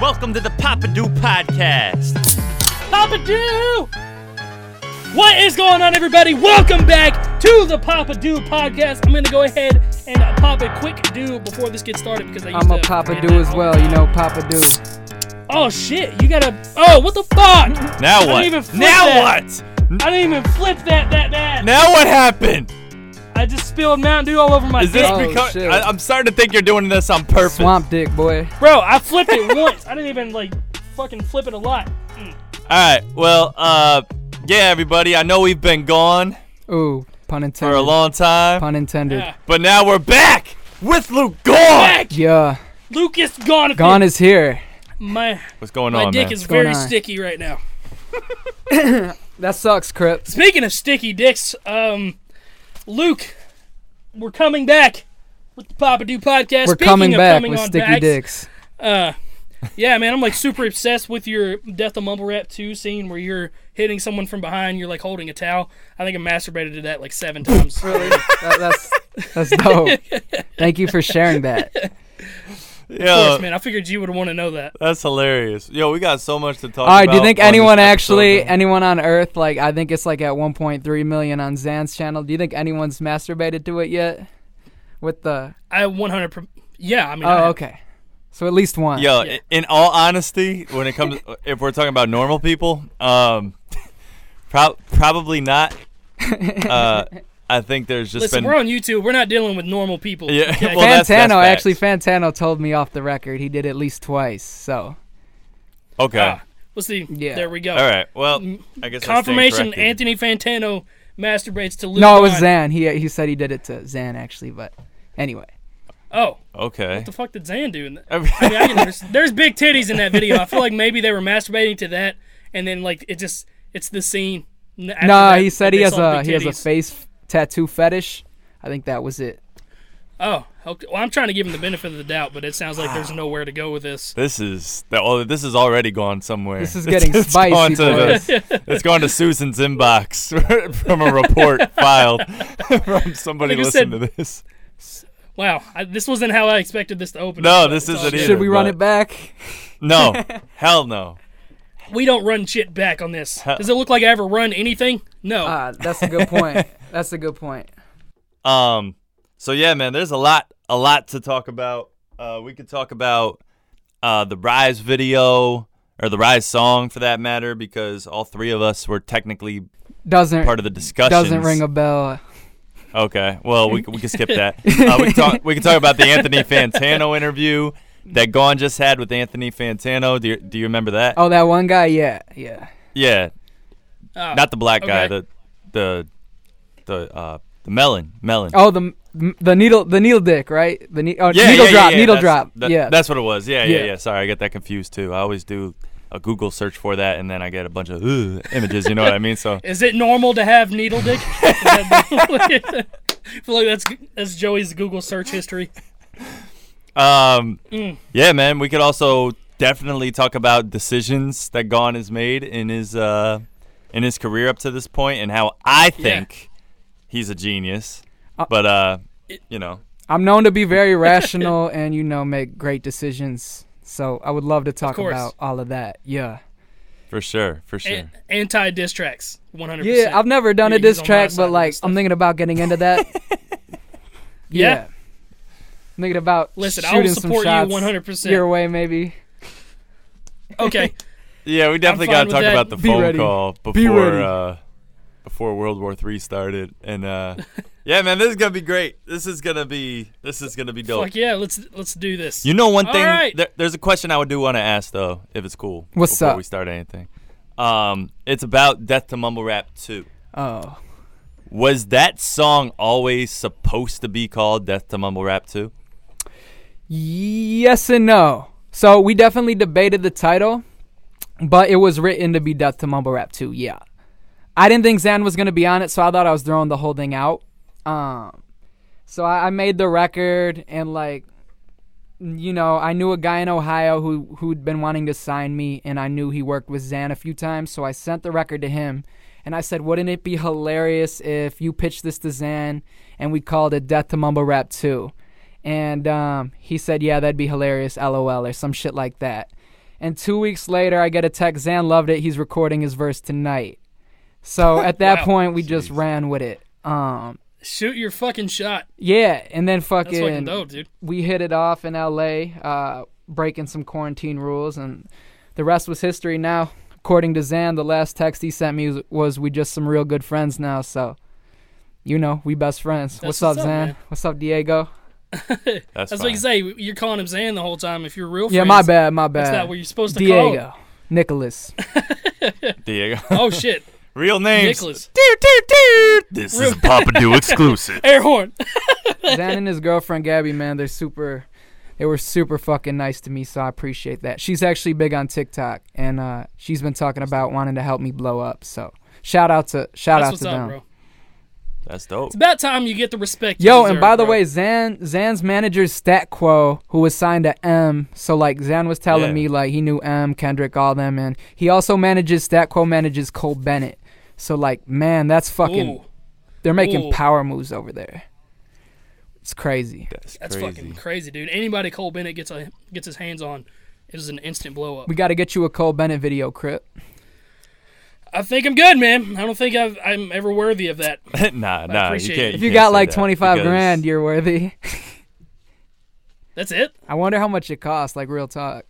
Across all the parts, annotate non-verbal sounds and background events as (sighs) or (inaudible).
Welcome to the Papa Do Podcast. Papa Do! What is going on, everybody? Welcome back to the Papa Do podcast. I'm gonna go ahead and pop a quick do before this gets started because I used I'm a to Papa Do as well. You know Papa Do. Oh shit! You gotta. Oh, what the fuck? Now I didn't what? even flip Now that. what? I didn't even flip that that that. Now what happened? I just spilled Mountain Dew all over my Is this dick, Oh, because shit. I, I'm starting to think you're doing this on purpose? Swamp Dick boy. bro. I flipped it (laughs) once. I didn't even like fucking flip it a lot. Mm. All right. Well, uh, yeah, everybody. I know we've been gone Ooh, pun intended. for a long time, Pun intended. Yeah. but now we're back with Luke gone. Back. Yeah, Lucas gone. Gone is here. my What's going on? my on, dick man? is going very on? sticky right now. (coughs) That sucks, Crypt. Speaking of sticky dicks, um, Luke, we're coming back with the Papa Do podcast. We're Speaking coming of back coming with on sticky backs, dicks. Uh, yeah, man, I'm like super obsessed with your Death of Mumble Rap 2 scene where you're hitting someone from behind, you're like holding a towel. I think I masturbated to that like seven times. Really? That- that's that's dope. (laughs) Thank you for sharing that. Of Yo, course, man. I figured you would want to know that. that's hilarious. Yo, we got so much to talk All right, about. do you think anyone actually, though. anyone on Earth, like I think it's like at 1.3 million on Xan's channel. Do you think anyone's masturbated to it yet? With the I 100. Per- yeah, I mean. Oh, have- okay. So at least one. Yo, Yeah. in all honesty, when it comes, (laughs) if we're talking about normal people, um, (laughs) pro- probably not. Uh, (laughs) I think there's just Listen, been. we're on YouTube. We're not dealing with normal people. Yeah, okay? well, that's- that's Fantano facts. actually Fantano told me off the record he did at least twice. So okay. Ah, we'll see. Yeah. There we go. all right. Well, I guess Confirmation: corrected. Anthony Fantano masturbates to Luke. no, it was Xan. He he said he did it to Xan actually, but anyway. Oh, Okay. what the fuck did Xan do? (laughs) In that? I mean, I can understand. There's big titties in that video. I feel like maybe they were masturbating to that, and then like it just it's the scene. n- after No, that he said he has a he has a face tattoo fetish. I think that was it. Oh, okay. Well, I'm trying to give him the benefit of the doubt, but it sounds like there's nowhere to go with this. This is that. Oh, this is already gone somewhere. This is getting (laughs) It's spicy, gone to the- (laughs) it's gone to Susan's inbox (laughs) from a report filed from somebody Like listening said- to this. Wow, I, this wasn't how I expected this to open. No, this isn't either. Should we run it back? No, hell no. We don't run shit back on this. Does it look like I ever run anything? No. Ah, that's a good point. That's a good point. (laughs) Um. So yeah, man, there's a lot, a lot to talk about. Uh, we could talk about uh the Rise video or the Rise song for that matter, because all three of us were technically Doesn't part of the discussion. doesn't ring a bell. Okay. Well, we, we can skip that. Uh, we, can (laughs) talk, we can talk about the Anthony Fantano interview that Gone just had with Anthony Fantano. Do you, do you remember that? Oh, that one guy. Yeah, yeah. Yeah. Oh, Not the black guy. okay. The the the uh the melon melon. Oh, the the needle the needle dick, right? The ne- oh, yeah, needle yeah, drop, yeah, needle that's, drop. that- yeah, That's what it was. Yeah, yeah, Yeah. yeah, Sorry, I get that confused too. I always do a Google search for that, and then I get a bunch of images. You know what I mean? So Is it normal to have needle dick? (laughs) Is I feel like that's that's Joey's Google search history. Um, Mm. yeah, man. We could also definitely talk about decisions that Gone has made in his uh in his career up to this point, and how I think he's a genius. Uh, But uh, you know, I'm known to be very (laughs) rational and you know make great decisions. So I would love to talk about all of that. Yeah, for sure, for sure. An- Anti diss tracks, 100. yeah. I've never done Yeah, a diss he's on my track, but like I'm thinking about getting into that. (laughs) Yeah. I'm thinking about Listen, I shooting will some support you 100%. your way, maybe. Okay, (laughs) Yeah, we definitely got to talk that. about the Be phone ready. call before ready. uh, before World War Three started, and uh, (laughs) yeah, man, this is gonna be great. This is gonna be this is gonna be dope. fuck yeah, let's let's do this. You know, one thing. right. There, there's a question I would do want to ask though, if it's cool. What's before up? we start anything. Um, it's about Death to Mumble Rap 2. Oh, Was that song always supposed to be called Death to Mumble Rap 2? Yes and no. So we definitely debated the title, but it was written to be Death to Mumble Rap 2. Yeah. I didn't think Xan was gonna be on it, so I thought I was throwing the whole thing out. Um, so I, I made the record, and like, you know, I knew a guy in Ohio who who'd been wanting to sign me, and I knew he worked with Xan a few times, so I sent the record to him, and I said, wouldn't it be hilarious if you pitched this to Xan and we called it Death to Mumble Rap 2? And um, he said, yeah, that'd be hilarious, lol, or some shit like that. And two weeks later, I get a text. Xan loved it. He's recording his verse tonight. So (laughs) at that Wow. point, we just ran with it. Um, Shoot your fucking shot. yeah, and then That's fucking fucking dope, dude. we hit it off in L.A., uh, breaking some quarantine rules, and the rest was history. Now, according to Xan, the last text he sent me was, "We just some real good friends now." So, you know, we best friends. What's up, what's up, Xan? man. What's up, Diego? (laughs) That's, That's fine. what you say. You're calling him Xan the whole time. If you're real friends, Yeah, my bad, my bad. That's not what you're supposed to call. Diego, Nicholas. (laughs) Diego. Oh shit, Real names. Nicholas. (laughs) This is a Papa Do exclusive. Air horn. Xan and his girlfriend Gabby, man, they're super. They were super fucking nice to me, so I appreciate that. She's actually big on TikTok, and uh, she's been talking about wanting to help me blow up. So shout out to shout That's out what's to up, them. bro. That's dope. It's about time you get the respect. you Yo, deserve, and by the bro. way, Xan Xan's manager Stat Quo, who was signed to Em, so like Xan was telling Yeah. me like he knew Em, Kendrick, all them, and he also manages Stat Quo manages Cole Bennett. So like, man, that's fucking. Ooh, They're making Ooh. power moves over there. It's crazy. That's, that's crazy. fucking crazy, dude. Anybody Cole Bennett gets a gets his hands on is an instant blow up. We got to get you a Cole Bennett video, Crypt. I think I'm good, man. I don't think I've, I'm ever worthy of that. (laughs) nah, nah. You can't, it. If you you can't got like 25 because- grand, you're worthy. That's it. I wonder how much it costs, like real talk.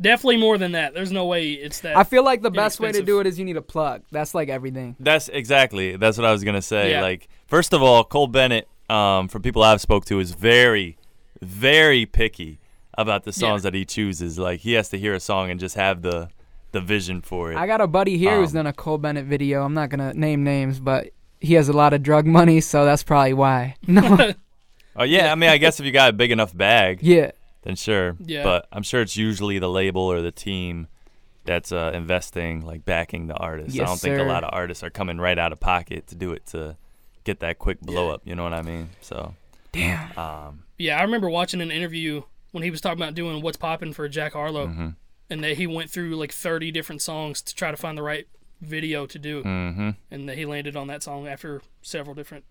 Definitely more than that. There's no way it's that. I feel like the best way to do it is you need a plug. That's like everything. That's exactly. That's what I was gonna say. Yeah. Like, first of all, Cole Bennett, um, from people I've spoke to, is very, very picky about the songs that he chooses. Like, he has to hear a song and just have the, the vision for it. I got a buddy here who's Um, done a Cole Bennett video. I'm not gonna name names, but he has a lot of drug money, so that's probably why. (laughs) No, oh yeah, I mean, I guess if you got a big enough bag, yeah, then sure. Yeah. But I'm sure it's usually the label or the team that's uh, investing, like backing the artist. Yes, I don't think a lot of artists are coming right out of pocket to do it to get that quick blow up. You know what I mean? So, damn. um, yeah, I remember watching an interview when he was talking about doing what's popping for Jack Harlow, mm-hmm. And that he went through like 30 different songs to try to find the right video to do, Mm-hmm. and that he landed on that song after several different.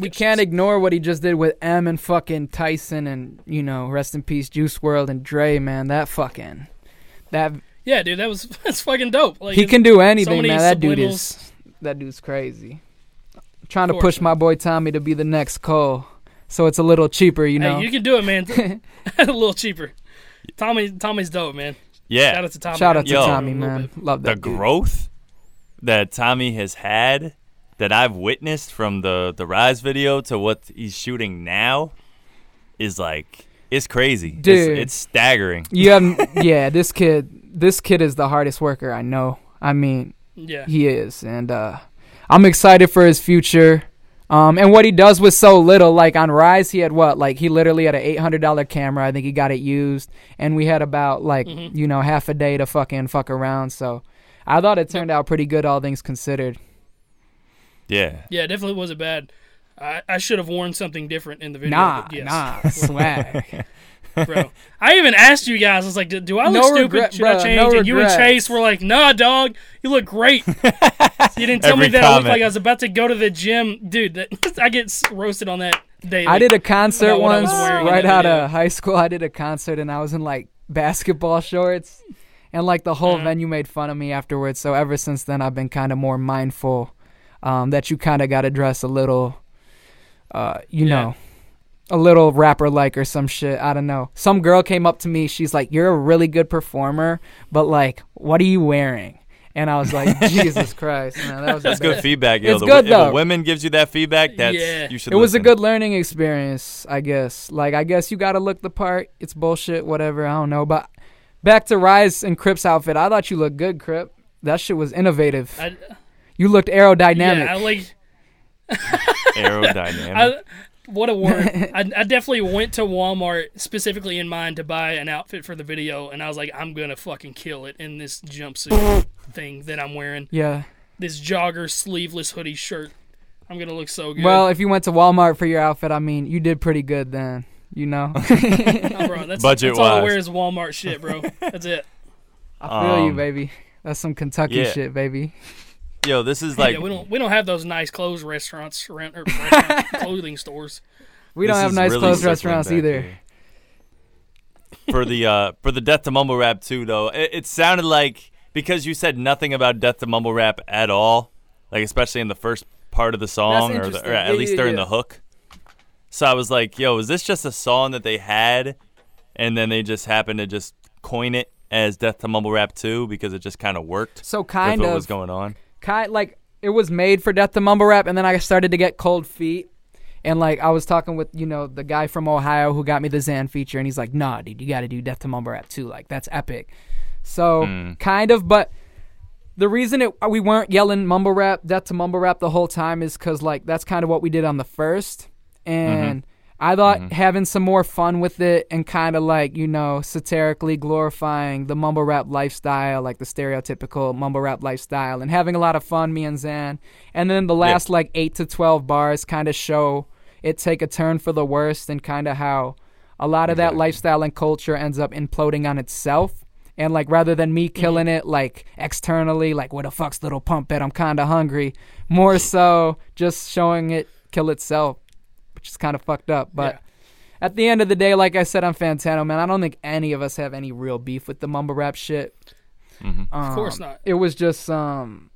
We can't ignore what he just did with Em and fucking Tyson and you know, rest in peace, Juice WRLD and Dre. Man, that fucking that Yeah, dude, that was (laughs) that's fucking dope. Like he can do anything, many man. That dude is that dude's crazy. I'm trying to push my boy Tommy to be the next Cole, so it's a little cheaper, you know. Hey, you can do it, man. (laughs) (laughs) a little cheaper. Tommy, Tommy's dope, man. Yeah. Shout out to Tommy. Shout out to Yo. Tommy, man. bit. Love the dude. growth that Tommy has had that I've witnessed from the the Rise video to what he's shooting now is like it's crazy. It's- Dude. it's, staggering. You have, (laughs) yeah, this kid, this kid is the hardest worker I know. I mean, Yeah. he is, and uh, I'm excited for his future. Um, and what he does with so little, like on Rise, he had what? Like he literally had an eight hundred dollar camera. I think he got it used, and we had about like Mhm. you know half a day to fucking fuck around. So I thought it turned out pretty good, all things considered. Yeah. Yeah, it definitely wasn't bad. I, I should have worn something different in the video. Nah, yes, nah, (laughs) swag. Bro. I even asked you guys. I was like, "Do, do I look No stupid? regret, Should I change?" no and you and. Chase were like, "Nah, dog, you look great." (laughs) you didn't tell me Every that I looked like I was about to go to the gym, dude. That, (laughs) I get roasted on that daily. I did a concert About what I was once right out video. of high school. I did a concert and I was in like basketball shorts, and like the whole Mhm. venue made fun of me afterwards. So ever since then, I've been kind of more mindful um, that you kind of got to dress a little, uh, you Yeah. know, a little rapper like or some shit. I don't know. Some girl came up to me. She's like, "You're a really good performer, but like, what are you wearing?" And I was like, (laughs) "Jesus Christ, man, that was That's good best." feedback. Yo, It's the, good, if a though. woman gives you that feedback, that's Yeah. you should It was a good learning experience, I guess. Like, I guess you got to look the part. It's bullshit, whatever. I don't know. But back to Rise and Crypt's outfit. I thought you looked good, Crypt. That shit was innovative. I, you looked aerodynamic. yeah, I like. (laughs) aerodynamic. I, what a word! (laughs) I, I definitely went to Walmart specifically in mind to buy an outfit for the video, and I was like, I'm gonna fucking kill it in this jumpsuit (laughs) thing that I'm wearing. yeah. This jogger sleeveless hoodie shirt. I'm gonna look so good. Well, if you went to Walmart for your outfit, I mean, you did pretty good then. You know? (laughs) Oh, bro, that's, Budget that's all I wear is Walmart shit, bro. That's it. I feel you, Um, baby. That's some Kentucky yeah. shit, baby. Yo, this is like yeah, we don't we don't have those nice clothes restaurants around or restaurant, (laughs) clothing stores. We this don't have nice really clothes restaurants either. here. for the uh, for the Death to Mumble Rap too, though. It, it sounded like because you said nothing about Death to Mumble Rap at all, like especially in the first part of the song, or, the, or at Yeah, least yeah, during yeah. the hook. So I was like, "Yo, is this just a song that they had, and then they just happened to just coin it as Death to Mumble Rap 2 because it just kind of worked So with of what was going on?" Kind like it was made for Death to Mumble Rap, and then I started to get cold feet. And like I was talking with you know the guy from Ohio who got me the Xan feature, and he's like, "Nah, dude, you got to do Death to Mumble Rap too. Like that's epic." So Mm. kind of, but the reason it we weren't yelling mumble rap, Death to Mumble Rap the whole time is because like that's kind of what we did on the first, and I thought mm-hmm. having some more fun with it and kind of like you know satirically glorifying the mumble rap lifestyle, like the stereotypical mumble rap lifestyle, and having a lot of fun, me and Xan. And then the last like eight to twelve bars kind of show it take a turn for the worst, and kind of how a lot of that lifestyle and culture ends up imploding on itself. And like rather than me mm-hmm. killing it like externally, like where the fuck's little pump at? I'm kind of hungry. More so just showing it kill itself, which is kind of fucked up. But Yeah. at the end of the day, like I said on Fantano, man, I don't think any of us have any real beef with the mumble rap shit. Mhm. Um, course not. It was just um,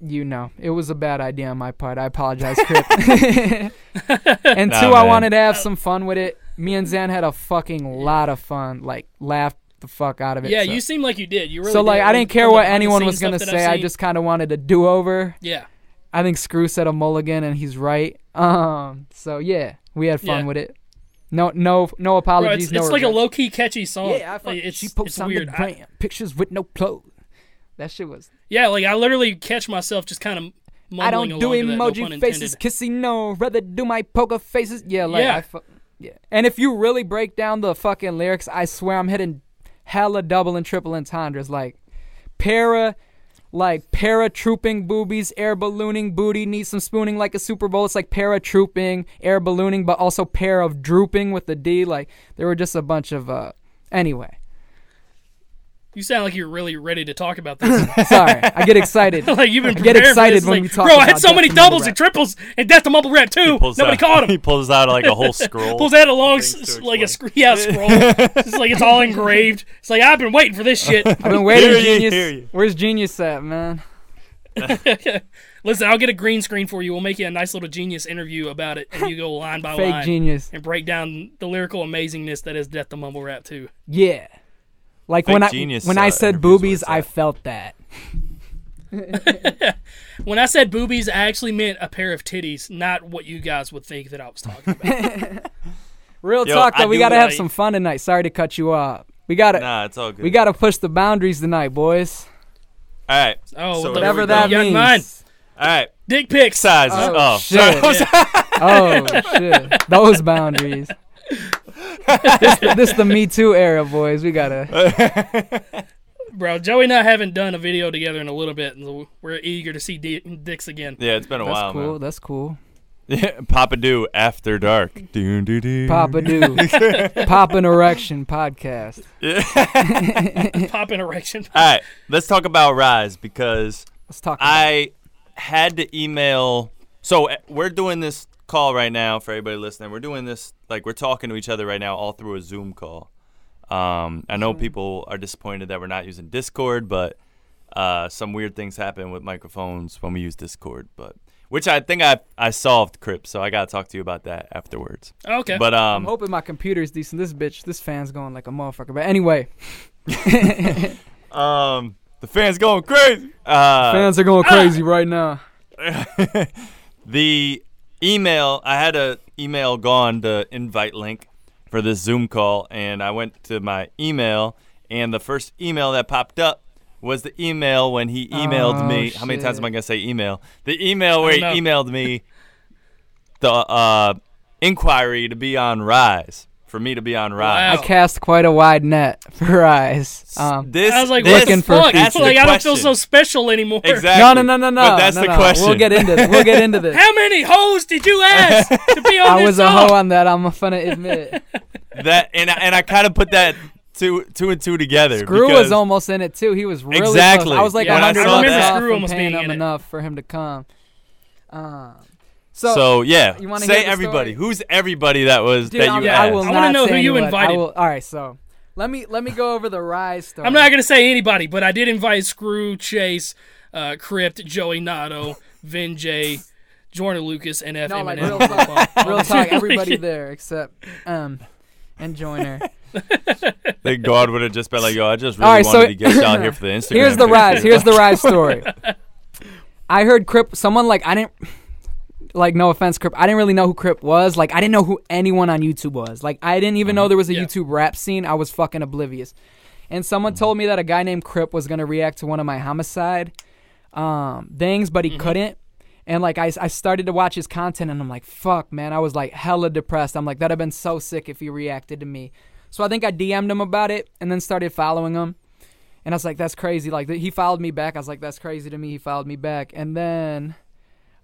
you know, it was a bad idea on my part. I apologize, Crip. (laughs) (laughs) and Nah, two, I wanted to have some fun with it. Me and Xan had a fucking lot of fun. Like laughed the fuck out of it. Yeah, so. you seem like you did. You really so like did. I didn't care what anyone was gonna stuff that I've say. I just kind of wanted a do over. yeah. I think Screw said a mulligan, and he's right. Um, so yeah, we had fun Yeah. with it. No, no, no Bro, apologies. it's no it's like a low key catchy song. Yeah, I fuck, Like, it's, she posts on weird. the I- pictures with no clothes. That shit was. yeah, like I literally catch myself just kind of I don't do to that, no emoji faces, kissy no. Rather do my poker faces. Yeah, like Yeah. I fu- yeah. And if you really break down the fucking lyrics, I swear I'm hitting hella double and triple entendres. Like para, like paratrooping boobies, air ballooning booty needs some spooning like a Super Bowl. It's like paratrooping, air ballooning, but also pair of drooping with the D. Like there were just a bunch of uh. Anyway, You sound like you're really ready to talk about this. (laughs) sorry, I get excited. (laughs) like you've been I get excited this. when like, we talk Bro, I had so many doubles and triples and Death to Mumble Rap too. Nobody out- caught him. He pulls out like a whole (laughs) scroll. Pulls out a long, s- like a sc- yeah scroll. it's like it's all engraved. It's like I've been waiting for this shit. I've been waiting, Hear you, genius. hear you. Where's genius at, man? Listen, I'll get a green screen for you. We'll make you a nice little genius interview about it, and you go line by Fake line genius. and break down the lyrical amazingness that is Death to Mumble Rap too. Yeah. Like Fake when I genius, when uh, I said boobies, I felt that. (laughs) When I said boobies, I actually meant a pair of titties, not what you guys would think that I was talking about. (laughs) Real Yo, talk I though, we gotta have like- some fun tonight. Sorry to cut you off. We gotta Nah, it's all good. we gotta push the boundaries tonight, boys. all right. Oh, So Whatever that the means. mind. All right. Dick pics. Sizes. Oh, Oh, shit. sorry. (laughs) Oh shit, those boundaries. This, this the Me Too era, boys. We gotta. (laughs) Bro, Joey and I haven't done a video together in a little bit, and we're eager to see D- dicks again. yeah, it's been a while. That's while, cool. man. That's cool. (laughs) Yeah, Papa Do After Dark. Doo, doo, doo. Papa do. (laughs) Pop an erection podcast. Pop in erection. All right, let's talk about Rise because Let's talk. About I had to email. So uh, we're doing this call right now for everybody listening. We're doing this like we're talking to each other right now, all through a Zoom call. Um, I know people are disappointed that we're not using Discord, but uh, some weird things happen with microphones when we use Discord. But which I think I I solved, Crypt. So I gotta talk to you about that afterwards. Okay. But I'm um, hoping my computer's decent. This bitch, this fan's going like a motherfucker. But anyway, (laughs) um, the fans going crazy. Uh, fans are going crazy right now. (laughs) the email I had a email gone the invite link for this Zoom call, and I went to my email, and the first email that popped up was the email when he emailed Oh, me. How many times am I gonna say email? The email where he emailed me the uh, inquiry to be on Rise for me to be on Rise. Wow. I cast quite a wide net for Rise. Um, This I was like, this, what Looking the for fuck? that's the like, I don't feel so special anymore. Exactly. no, no, no, no, no. But that's no, the no. question. We'll get into this. We'll get into this. (laughs) How many hoes did you (laughs) ask to be on I this was a song? hoe on that. I'm gonna admit. (laughs) that and I, and I kind of put that two two and two together. Screw was almost in it too. He was really Exactly. Close. I was like Yeah, I remember saw bucks that- off Screw almost paying being him in it. enough for him to come. Um, so, So, yeah, You wanna say hear the everybody. story? Who's everybody that was dude, that I'm- you Yeah, I asked? will I not wanna know who you anyone. Invited. will, all right, so let me let me go over the rise story. I'm not gonna say anybody, but I did invite Screw, Chase, uh, Crypt, Joey Nato, Vin J, Joyner Lucas, and F. No, like real talk, (laughs) real talk. (laughs) Everybody there except um and Joyner. (laughs) Think God would have just been like, "Yo, I just really All right, wanted so- to get down here for the Instagram." Here's the picture." rise. Here's the rise story. I heard Crypt. Someone like I didn't like. No offense, Crypt. I didn't really know who Crypt was. Like I didn't know who anyone on YouTube was. Like I didn't even know uh-huh. there was a Yeah. YouTube rap scene. I was fucking oblivious. And someone mm-hmm. told me that a guy named Crypt was gonna react to one of my homicide um, things, but he mm-hmm. couldn't. And like I, I started to watch his content, and I'm like, fuck, man. I was like hella depressed. I'm like, that'd have been so sick if he reacted to me. So I think I DM'd him about it, and then started following him. And I was like, that's crazy. Like he followed me back. I was like, that's crazy to me. He followed me back. And then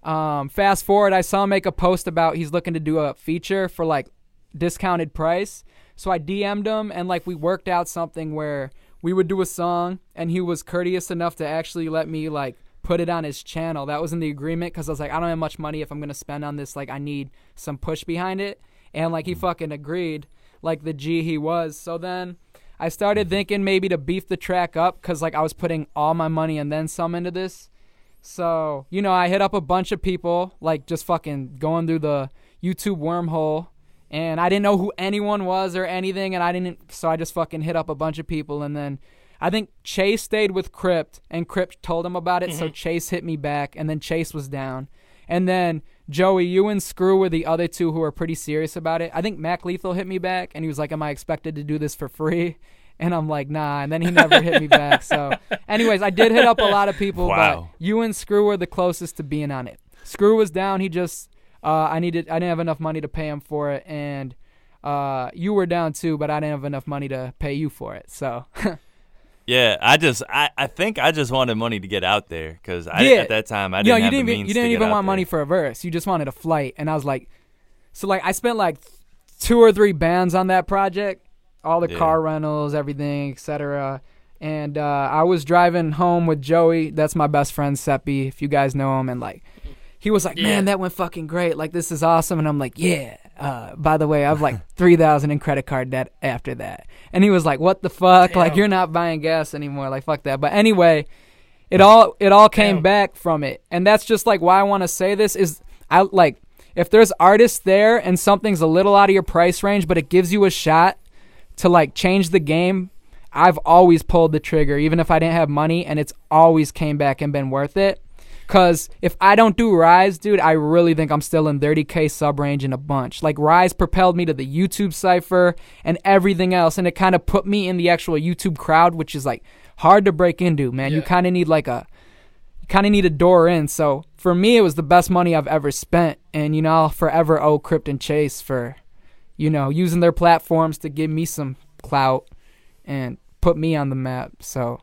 um, fast forward, I saw him make a post about he's looking to do a feature for like discounted price. So I DM'd him and like we worked out something where we would do a song and he was courteous enough to actually let me like put it on his channel. That was in the agreement because I was like, I don't have much money if I'm gonna spend on this. Like I need some push behind it. And like he fucking agreed, like the G he was. So then I started thinking maybe to beef the track up because like I was putting all my money and then some into this. So, you know, I hit up a bunch of people, like just fucking going through the YouTube wormhole. And I didn't know who anyone was or anything. And I didn't, so I just fucking hit up a bunch of people. And then I think Chase stayed with Crypt and Crypt told him about it. So mm-hmm. Chase hit me back. And then Chase was down. And then Joey, you and Screw were the other two who were pretty serious about it. I think Mac Lethal hit me back and he was like, Am I expected to do this for free? And I'm like, nah. And then he never hit me back. So, (laughs) anyways, I did hit up a lot of people, Wow. but you and Screw were the closest to being on it. Screw was down. He just, uh, I needed, I didn't have enough money to pay him for it, and uh, you were down too, but I didn't have enough money to pay you for it. So, (laughs) Yeah, I just, I, I think I just wanted money to get out there because I Yeah. at that time I didn't know, you have didn't the even, means you didn't even want money for a verse. You just wanted a flight, and I was like, so like I spent like two or three bands on that project, all the Yeah. car rentals, everything, etc. And uh, I was driving home with Joey. That's my best friend Seppi, if you guys know him. And like, he was like, Yeah. "Man, that went fucking great. Like, this is awesome." And I'm like, "Yeah." Uh, by the way, I have like (laughs) three thousand in credit card debt after that. And he was like, "What the fuck? Like, you're not buying gas anymore. Like, fuck that." But anyway, it all it all came Damn. back from it, and that's just like why I want to say this is I like if there's artists there and something's a little out of your price range, but it gives you a shot to like change the game. I've always pulled the trigger, even if I didn't have money, and it's always came back and been worth it. Cause if I don't do Rise, dude, I really think I'm still in 30k sub range in a bunch. Like Rise propelled me to the YouTube cipher and everything else, and it kind of put me in the actual YouTube crowd, which is like hard to break into, man. You kind of need like a, you kind of need a door in. So for me, it was the best money I've ever spent, and you know I'll forever owe Crypt and Chase for, you know, using their platforms to give me some clout and put me on the map. So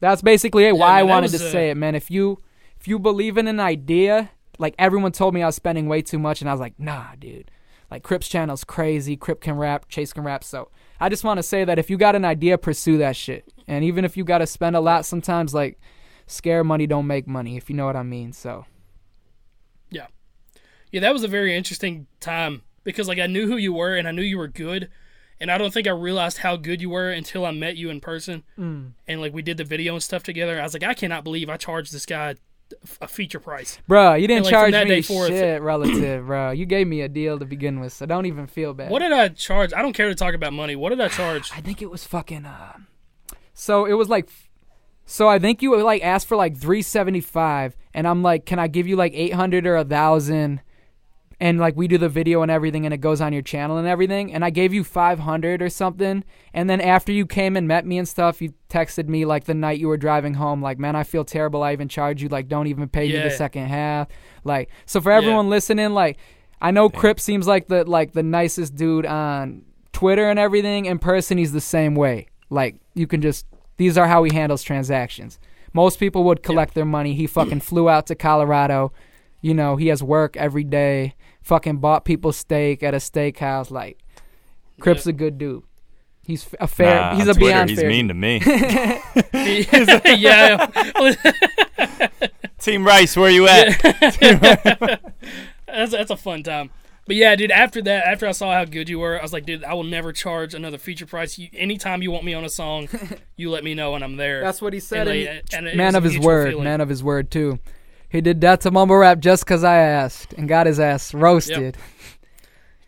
that's basically it. why man, I wanted to uh, say it, man. If you if you believe in an idea, like everyone told me I was spending way too much, and I was like, nah, dude. Like Crypt's channel's crazy. Crypt can rap, Chase can rap. So I just want to say that if you got an idea, pursue that shit. And even if you got to spend a lot, sometimes like scare money don't make money, if you know what I mean. So Yeah, Yeah, that was a very interesting time because like I knew who you were and I knew you were good, and I don't think I realized how good you were until I met you in person Mm. and like we did the video and stuff together. I was like, I cannot believe I charged this guy a feature price. Bro, you didn't like, charge that me forth- shit relative, bro. You gave me a deal to begin with, so don't even feel bad. What did I charge? I don't care to talk about money. What did I (sighs) charge? I think it was fucking. Uh, so it was like, so I think you like asked for like three seventy five, and I'm like, can I give you like eight hundred or a thousand? And like we do the video and everything, and it goes on your channel and everything. And I gave you five hundred or something. And then after you came and met me and stuff, you texted me like the night you were driving home, like, man, I feel terrible. I even charged you. Like, don't even pay me the second half. Like, so for everyone listening, like, I know Crypt seems like the like the nicest dude on Twitter and everything. In person, he's the same way. Like you can just these are how he handles transactions. Most people would collect their money. He fucking flew out to Colorado. You know, he has work every day. Fucking bought people steak at a steakhouse. Like Crypt's a good dude. He's f- a fair. Nah, he's a Twitter, beyond he's fair. mean to me. (laughs) (laughs) yeah, (laughs) Team Rice, where you at? that's that's a fun time. But yeah, dude. After that, after I saw how good you were, I was like, dude, I will never charge another feature price. You, anytime you want me on a song, you let me know and I'm there. That's what he said. And, and he- and man of his word. feeling. Man of his word too. He did that to mumble rap just cause I asked and got his ass roasted.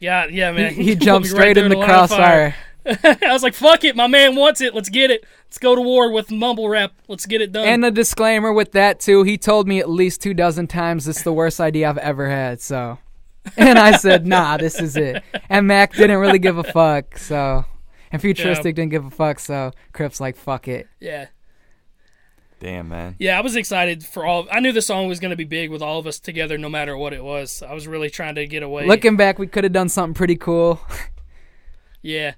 Yeah, yeah, man. he put jumped (laughs) right straight there in the line crossfire. (laughs) I was like, fuck it, my man wants it. Let's get it. Let's go to war with mumble rap. Let's get it done. And a disclaimer with that too. He told me at least two dozen times this is the worst idea I've ever had. So, (laughs) and I said, nah, this is it. And Mac didn't really give a fuck. So, and Futuristic didn't give a fuck. So Crypt's like, fuck it. yeah. Damn, man. Yeah, I was excited for all. I knew the song was going to be big with all of us together, no matter what it was. I was really trying to get away. Looking back, we could have done something pretty cool. Yeah.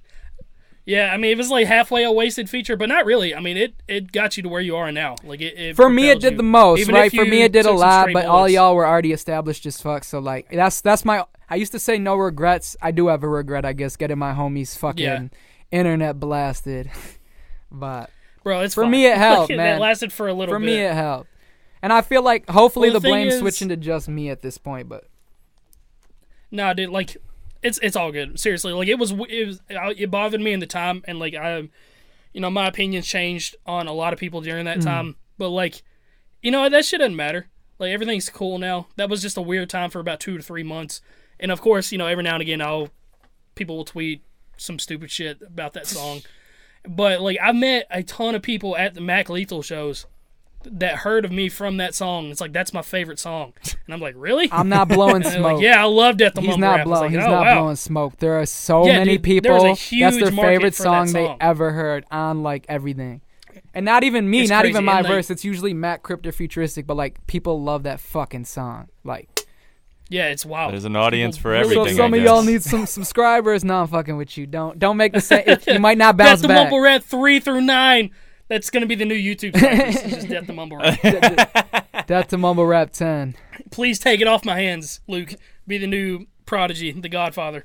Yeah, I mean, it was like halfway a wasted feature, but not really. I mean, it, it got you to where you are now. Like it, it For me, it did you. the most, Even right? For me, it did a lot, straight but all y'all were already established as fuck. So like, that's that's my. I used to say no regrets. I do have a regret, I guess, getting my homies fucking Yeah. internet blasted. (laughs) but bro. It's for fine. me, it (laughs) helped, That man. lasted for a little for bit. me, it helped. And I feel like hopefully Well, the the, blame's is- switching to just me at this point. But Nah, dude, like it's it's all good. Seriously, like it was it was it bothered me in the time, and like I, you know, my opinions changed on a lot of people during that mm. time. But like, you know, that shit doesn't matter. Like everything's cool now. That was just a weird time for about two to three months, and of course, you know, every now and again, I'll people will tweet some stupid shit about that song. But like, I met a ton of people at the Mac Lethal shows that heard of me from that song. It's like that's my favorite song, and I'm like, really? I'm not blowing (laughs) smoke. like, yeah, I loved Death the He's Mumble not Rap. I was blowing. like, he's oh, not wow. blowing smoke. There are so Yeah, many dude, people. That's their favorite that song, they ever heard on like everything. And not even me, It's not crazy, even my and, like- verse. It's usually Matt Crypto Futuristic, but like people love that fucking song. Like, Yeah, it's wild. There's an audience for really so everything. if some I of y'all need some subscribers, no, I'm fucking with you. Don't don't make the same. You (laughs) might not bounce Death the back. Mumble Rap three through nine. That's gonna be the new YouTube. Cyphers. Just Death the Mumble Rap. That's a mumble rap ten. Please take it off my hands, Luke. Be the new prodigy, the Godfather.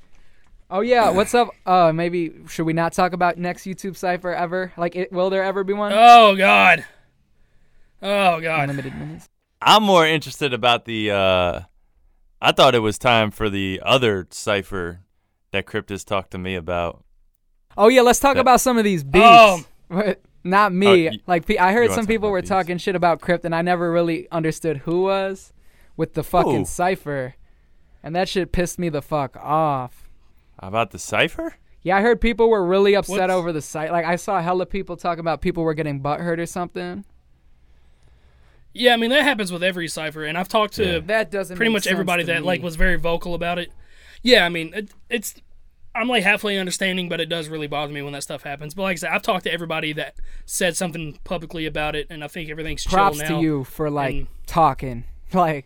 Oh yeah, what's up? Uh, maybe should we not talk about next YouTube cipher ever? Like, it, will there ever be one? Oh God. Oh God. Unlimited minutes. I'm more interested about the. uh I thought it was time for the other cipher that Cryptus talked to me about. Oh yeah, let's talk Yeah. about some of these um, beats. Oh. (laughs) But not me. Oh, y- like I heard some people were beats? talking shit about Crypt, and I never really understood who was with the fucking Who? cipher, and that shit pissed me the fuck off. About the cipher? Yeah, I heard people were really upset What's- over the site. Like I saw hella people talking about people were getting butthurt or something. Yeah, I mean that happens with every cipher, and I've talked to Yeah. That doesn't pretty much everybody that me. like was very vocal about it. Yeah, I mean it, it's I'm like halfway understanding, but it does really bother me when that stuff happens. But like I said, I've talked to everybody that said something publicly about it, and I think everything's props chill to you for like and- talking (laughs) like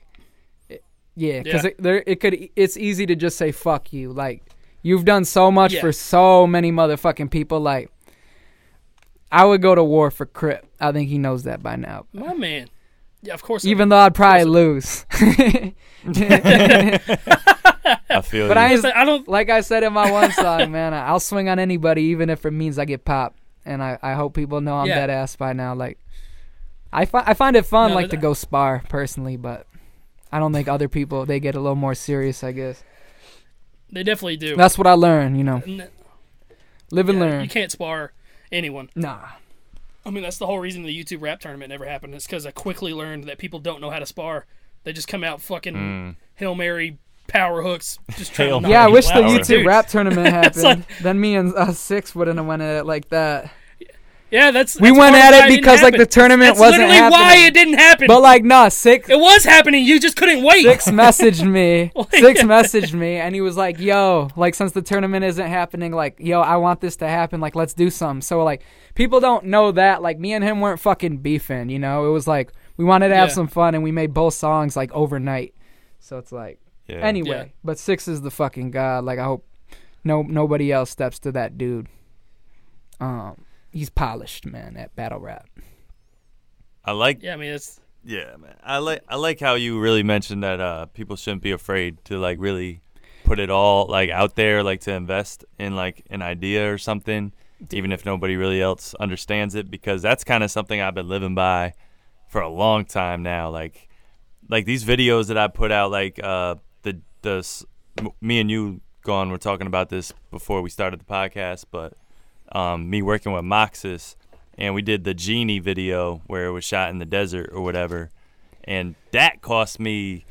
yeah because Yeah. it, there it could it's easy to just say fuck you like you've done so much Yeah. for so many motherfucking people like i would go to war for crypt i think he knows that by now My man. Yeah, of course. Even do. though i'd probably lose I (laughs) feel But you. I I don't. like i said in my one song man i'll swing on anybody even if it means i get popped and i, I hope people know i'm Yeah. dead ass by now like I, fi- I find it fun No, like but- to go spar personally but i don't think other people they get a little more serious i guess They definitely do. That's what I learned, you know. N- Live and yeah, learn. You can't spar anyone. Nah. I mean, that's the whole reason the YouTube rap tournament never happened. Is because I quickly learned that people don't know how to spar. They just come out fucking Mm. hail mary power hooks. Just trying Hail Yeah, I wish the. YouTube Dude, rap tournament (laughs) happened. like- then me and uh, Six wouldn't have went at it like that. Yeah, that's. We that's went at it why didn't because, like, the tournament that's wasn't literally why it didn't happen. But like, nah, Six it was happening. You just couldn't wait. Six (laughs) messaged me. (laughs) Like- Six messaged me, and he was like, "Yo, like, since the tournament isn't happening, like, yo, I want this to happen. Like, let's do something." So like, people don't know that. Like, me and him weren't fucking beefing. You know, it was like we wanted to have Yeah. some fun, and we made both songs like overnight. So it's like. Yeah. Anyway, Yeah. but Six is the fucking god. Like I hope no nobody else steps to that dude. Um, he's polished, man, at battle rap. I like Yeah, I mean it's. Yeah, man. I like I like how you really mentioned that uh people shouldn't be afraid to like really put it all like out there, like to invest in like an idea or something, even if nobody really else understands it, because that's kind of something I've been living by for a long time now. Like like these videos that I put out, like uh the the s- m- me and you, gone, were talking about this before we started the podcast, but um, me working with Moxis, and we did the Genie video where it was shot in the desert or whatever, and that cost me.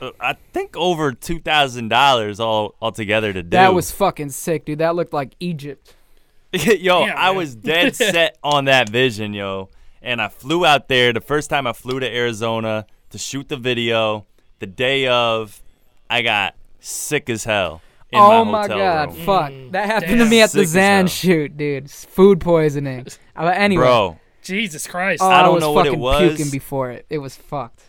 uh, I think over two thousand dollars all altogether to do. That was fucking sick, dude. That looked like Egypt. (laughs) yo, Damn, I was dead (laughs) set on that vision, yo. And I flew out there the first time I flew to Arizona to shoot the video. The day of, I got sick as hell. In oh my, my god, room. fuck. Mm, that happened damn. to me at the Sick Xan shoot, dude. Food poisoning. (laughs) Uh, anyway, bro. Jesus Christ. oh, I don't was know what it fucking was. puking before it. It was fucked.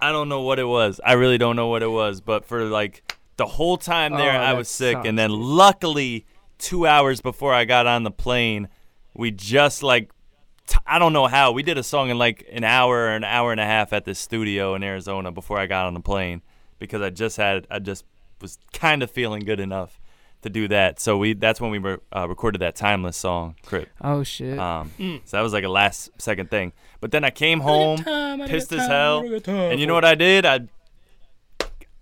I don't know what it was. I really don't know what it was. But for like the whole time there, Oh, I was sick. sucks, and then luckily, two hours before I got on the plane, we just like, t- I don't know how. We did a song in like an hour or an hour and a half at the studio in Arizona before I got on the plane because I just had, I just was kind of feeling good enough to do that. So we, that's when we re- uh, recorded that timeless song, Crypt. Oh shit. Um, Mm. So that was like a last second thing. But then I came home Time, pissed got as time, hell. I got time And you know what I did? I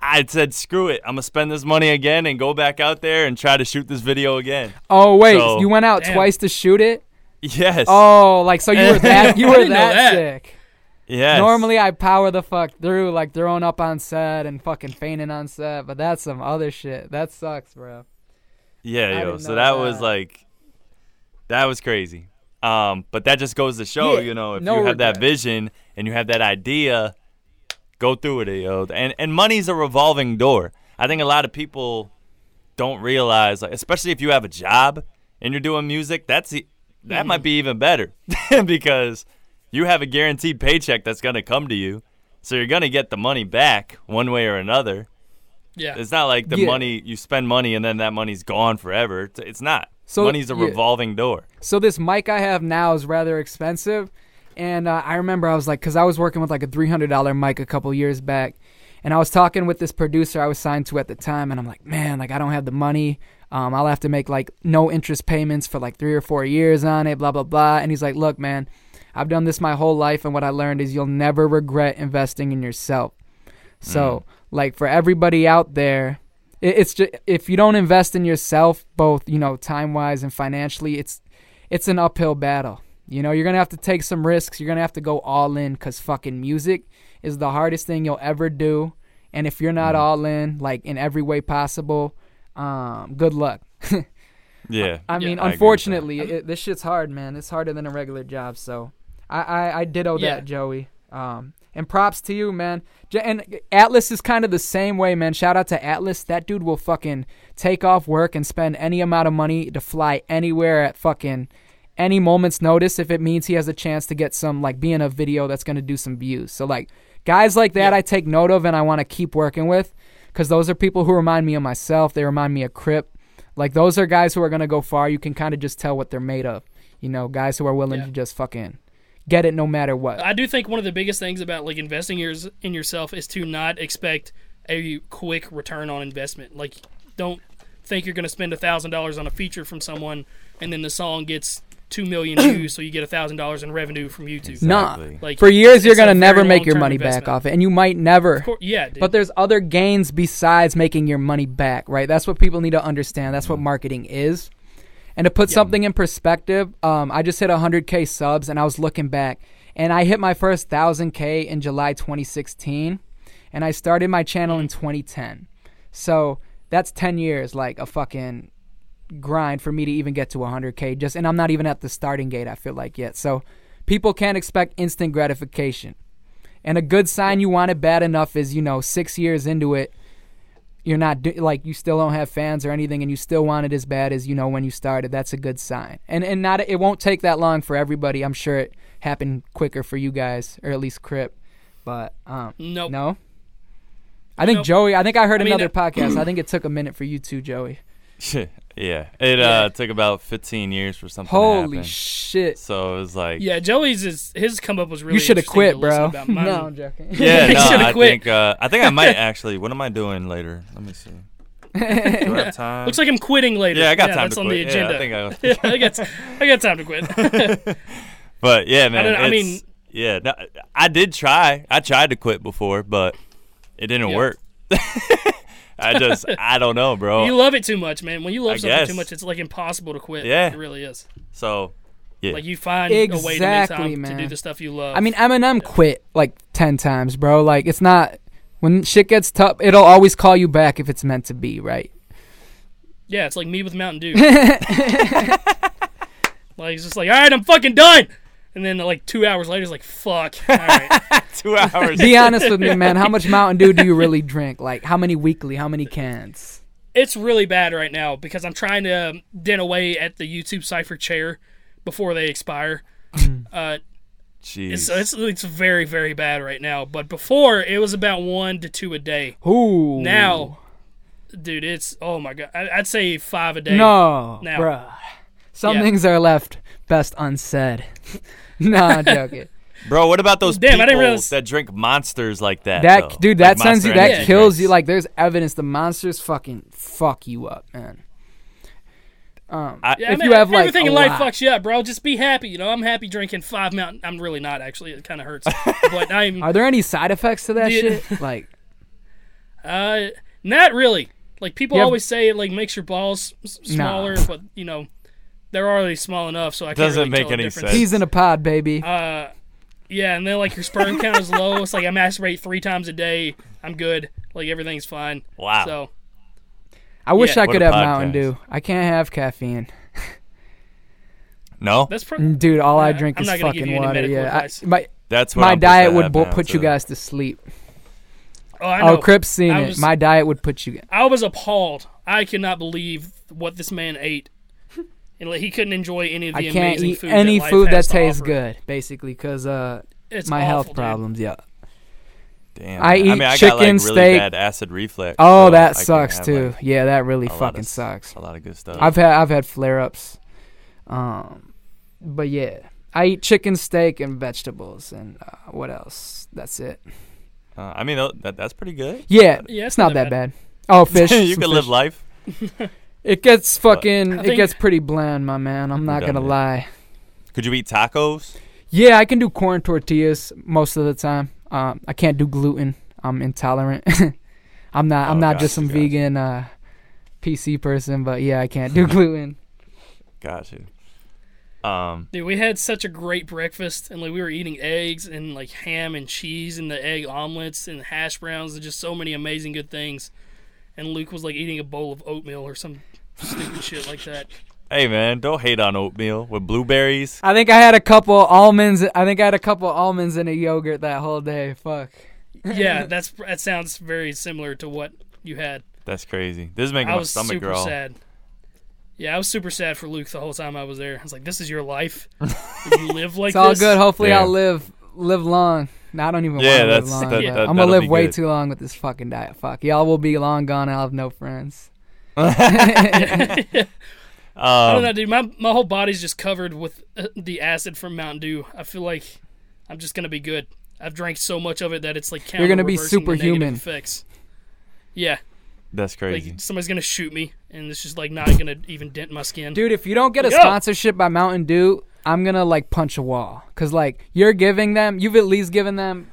I said, screw it. I'm gonna spend this money again and go back out there and try to shoot this video again. oh wait, so- you went out Damn. twice to shoot it? Yes. Oh, like so you were (laughs) that you were that, that. sick. Yes. Normally I power the fuck through, like throwing up on set and fucking fainting on set, but that's some other shit. That sucks, bro. I Yeah, yo. So know that, was like, that was crazy. Um, but that just goes to show, Yeah, you know, if no you have that vision and you have that idea, go through it, yo. And and money's a revolving door. I think a lot of people don't realize, like, especially if you have a job and you're doing music, that's e- that Mm-hmm. might be even better (laughs) because you have a guaranteed paycheck that's gonna come to you, so you're gonna get the money back one way or another. Yeah. It's not like the Yeah. money you spend money and then that money's gone forever. It's, it's not. So, Money's a yeah. revolving door. So this mic I have now is rather expensive, and uh, I remember I was like, because I was working with like a three hundred dollar mic a couple years back, and I was talking with this producer I was signed to at the time, and I'm like, man, like I don't have the money. Um, I'll have to make like no interest payments for like three or four years on it, blah blah blah. And he's like, look, man, I've done this my whole life, and what I learned is you'll never regret investing in yourself. So, like for everybody out there, it, it's just if you don't invest in yourself, both you know time wise and financially, it's it's an uphill battle. You know, you're gonna have to take some risks. You're gonna have to go all in because fucking music is the hardest thing you'll ever do. And if you're not all in, like in every way possible, um, good luck. (laughs) Yeah. I Yeah, mean, I agree with unfortunately, it, this shit's hard, man. It's harder than a regular job. So, I I, I ditto Yeah. that, Joey. Um, and props to you, man. And Atlas is kind of the same way, man. Shout out to Atlas. That dude will fucking take off work and spend any amount of money to fly anywhere at fucking any moment's notice if it means he has a chance to get some like be in a video that's gonna do some views. So like guys like that, Yeah. I take note of and I want to keep working with because those are people who remind me of myself. They remind me of Crypt. Like those are guys who are gonna go far. You can kind of just tell what they're made of. You know, guys who are willing Yeah. to just fucking get it no matter what. I do think one of the biggest things about like investing yours in yourself is to not expect a quick return on investment. Like, don't think you're going to spend a thousand dollars on a feature from someone, and then the song gets two million (clears throat) views, so you get a thousand dollars in revenue from YouTube. Nah. Exactly. Like For years, you're gonna never make your long-term money back off it, and you might never. Of course, yeah, dude. But there's other gains besides making your money back, right? That's what people need to understand. That's what marketing is. And to put Yeah. something in perspective, um, I just hit 100k subs, and I was looking back, and I hit my first 1000k in July 2016, and I started my channel in 2010. So that's 10 years, like a fucking grind for me to even get to 100k. Just, and I'm not even at the starting gate. I feel like yet. So people can't expect instant gratification. And a good sign you want it bad enough is, you know, six years into it, you're not do- like you still don't have fans or anything, and you still want it as bad as you know when you started. That's a good sign. And and not it won't take that long for everybody. I'm sure it happened quicker for you guys, or at least Crypt. But um, nope. no. I think Nope. Joey. I think I heard I mean, another uh, podcast. I think it took a minute for you too, Joey. Yeah. It Yeah. uh took about 15 years for something to Holy happen. shit! so it was like Yeah, Joey's is his come up was really. you should have quit, bro. About no, I'm joking. Yeah, (laughs) no, I quit. think uh, I think I might (laughs) actually. What am I doing later? Let me see. (laughs) Do I have time? Looks like I'm quitting later. yeah, I got time that's to on quit. the agenda. Yeah, I think I, I got, I got time to quit. but yeah, man. don't- I mean- yeah, no, I did try. I tried to quit before, but it didn't Yeah. work. I just I don't know, bro. You love it too much, man. When you love I something guess. too much, it's like impossible to quit. Yeah. it really is. so yeah, Like you find a way to make Exactly, time to do the stuff you love. I mean, Eminem quit like ten times, bro. Like it's not when shit gets tough. It'll always call you back if it's meant to be, right? yeah, it's like me with Mountain Dew. (laughs) like it's just like, all right, I'm fucking done. And then like two hours later, it's like, fuck. (laughs) All right. two hours. Be honest with me, man. How much Mountain Dew do you (laughs) really drink? Like how many weekly? How many cans? it's really bad right now because I'm trying to um, den away at the YouTube Cipher chair before they expire. uh, Jeez. it's, it's it's very very bad right now. But before it was about one to two a day. Ooh. Now, dude, it's oh my god. I, I'd say five a day. No, Now. bruh. Some Yeah. things are left best unsaid. (laughs) (laughs) nah, I'm joking. Bro, what about those Damn, I people didn't realize- that drink monsters like that? That though? dude, Like that sends you, that Energy kills drinks? you. Like, there's evidence the monsters fucking fuck you up, man. Um, I- Yeah, if I mean, you have, like, everything a in life lot. fucks you up, bro. Just be happy. You know, I'm happy drinking five mountain. I'm really not actually. It kind of hurts, (laughs) but I'm are there any side effects to that Dude. shit? Like, (laughs) uh not really. Like people You have- always say, it like makes your balls s- smaller, but you know, they're already small enough, so I can't Doesn't really make tell the any difference. sense. peas in a pod, baby. Uh, yeah, and then like your sperm count is low. It's like I masturbate three times a day. I'm good. Like everything's fine. Wow. So I wish yeah. I What could a have podcast. Mountain Dew. I can't have caffeine. no, that's pro- Dude, all I drink I'm is not gonna give fucking you any water. medical Yeah, I, my that's what my I'm diet would bo- put you guys to sleep. oh, I know. Oh, Crypt's seen I it. was- My diet would put you. I was appalled. I cannot believe what this man ate. And like, he couldn't enjoy any of the I can't amazing eat food any that food that tastes offer. good, basically, because uh, It's my awful, health dude. problems. Yeah. Damn. I man. eat I mean, I got chicken, like really steak. bad acid reflex. Oh, so that I sucks have, too. like, yeah, that really fucking of- sucks. A lot of good stuff. I've had I've had flare ups. Um, but yeah, I eat chicken, steak, and vegetables, and uh, what else? That's it. Uh, I mean, that that's pretty good. Yeah, Yeah, it's not that bad. Oh, fish. (laughs) you some can live life. (laughs) It gets fucking. It think- gets pretty bland, my man. I'm not done gonna it. lie. Could you eat tacos? Yeah, I can do corn tortillas most of the time. Um, I can't do gluten. I'm intolerant. (laughs) I'm not. I'm Oh, not gotcha, just some gotcha. vegan uh, PC person, but yeah, I can't do (laughs) gluten. Got you. Um, Dude, we had such a great breakfast, and like we were eating eggs and like ham and cheese and the egg omelets and hash browns and just so many amazing good things. And Luke was like eating a bowl of oatmeal or some stupid shit like that. hey man, don't hate on oatmeal with blueberries. I think I had a couple almonds. I think I had a couple almonds in a yogurt that whole day. Fuck. Yeah, (laughs) that's that sounds very similar to what you had. That's crazy. This is making I my was stomach super growl. sad. Yeah, I was super sad for Luke the whole time I was there. I was like, "This is your life. (laughs) you live like It's all this." good. Hopefully, Yeah. I'll live live long. No, I don't even Yeah, want to live that's- long. that- but that- I'm gonna live way good. too long with this fucking diet. Fuck, y'all will be long gone. I'll have no friends. (laughs) (laughs) I don't know, Um, dude. My my whole body's just covered with uh, the acid from Mountain Dew. I feel like I'm just gonna be good. I've drank so much of it that it's like You're gonna be counter-reversing the negative superhuman. Effects. Yeah, that's like crazy. somebody's gonna shoot me, and it's just like not gonna even dent my skin. Dude, if you don't get a Yo. sponsorship by Mountain Dew, I'm gonna like punch a wall. Cause like you're giving them, you've at least given them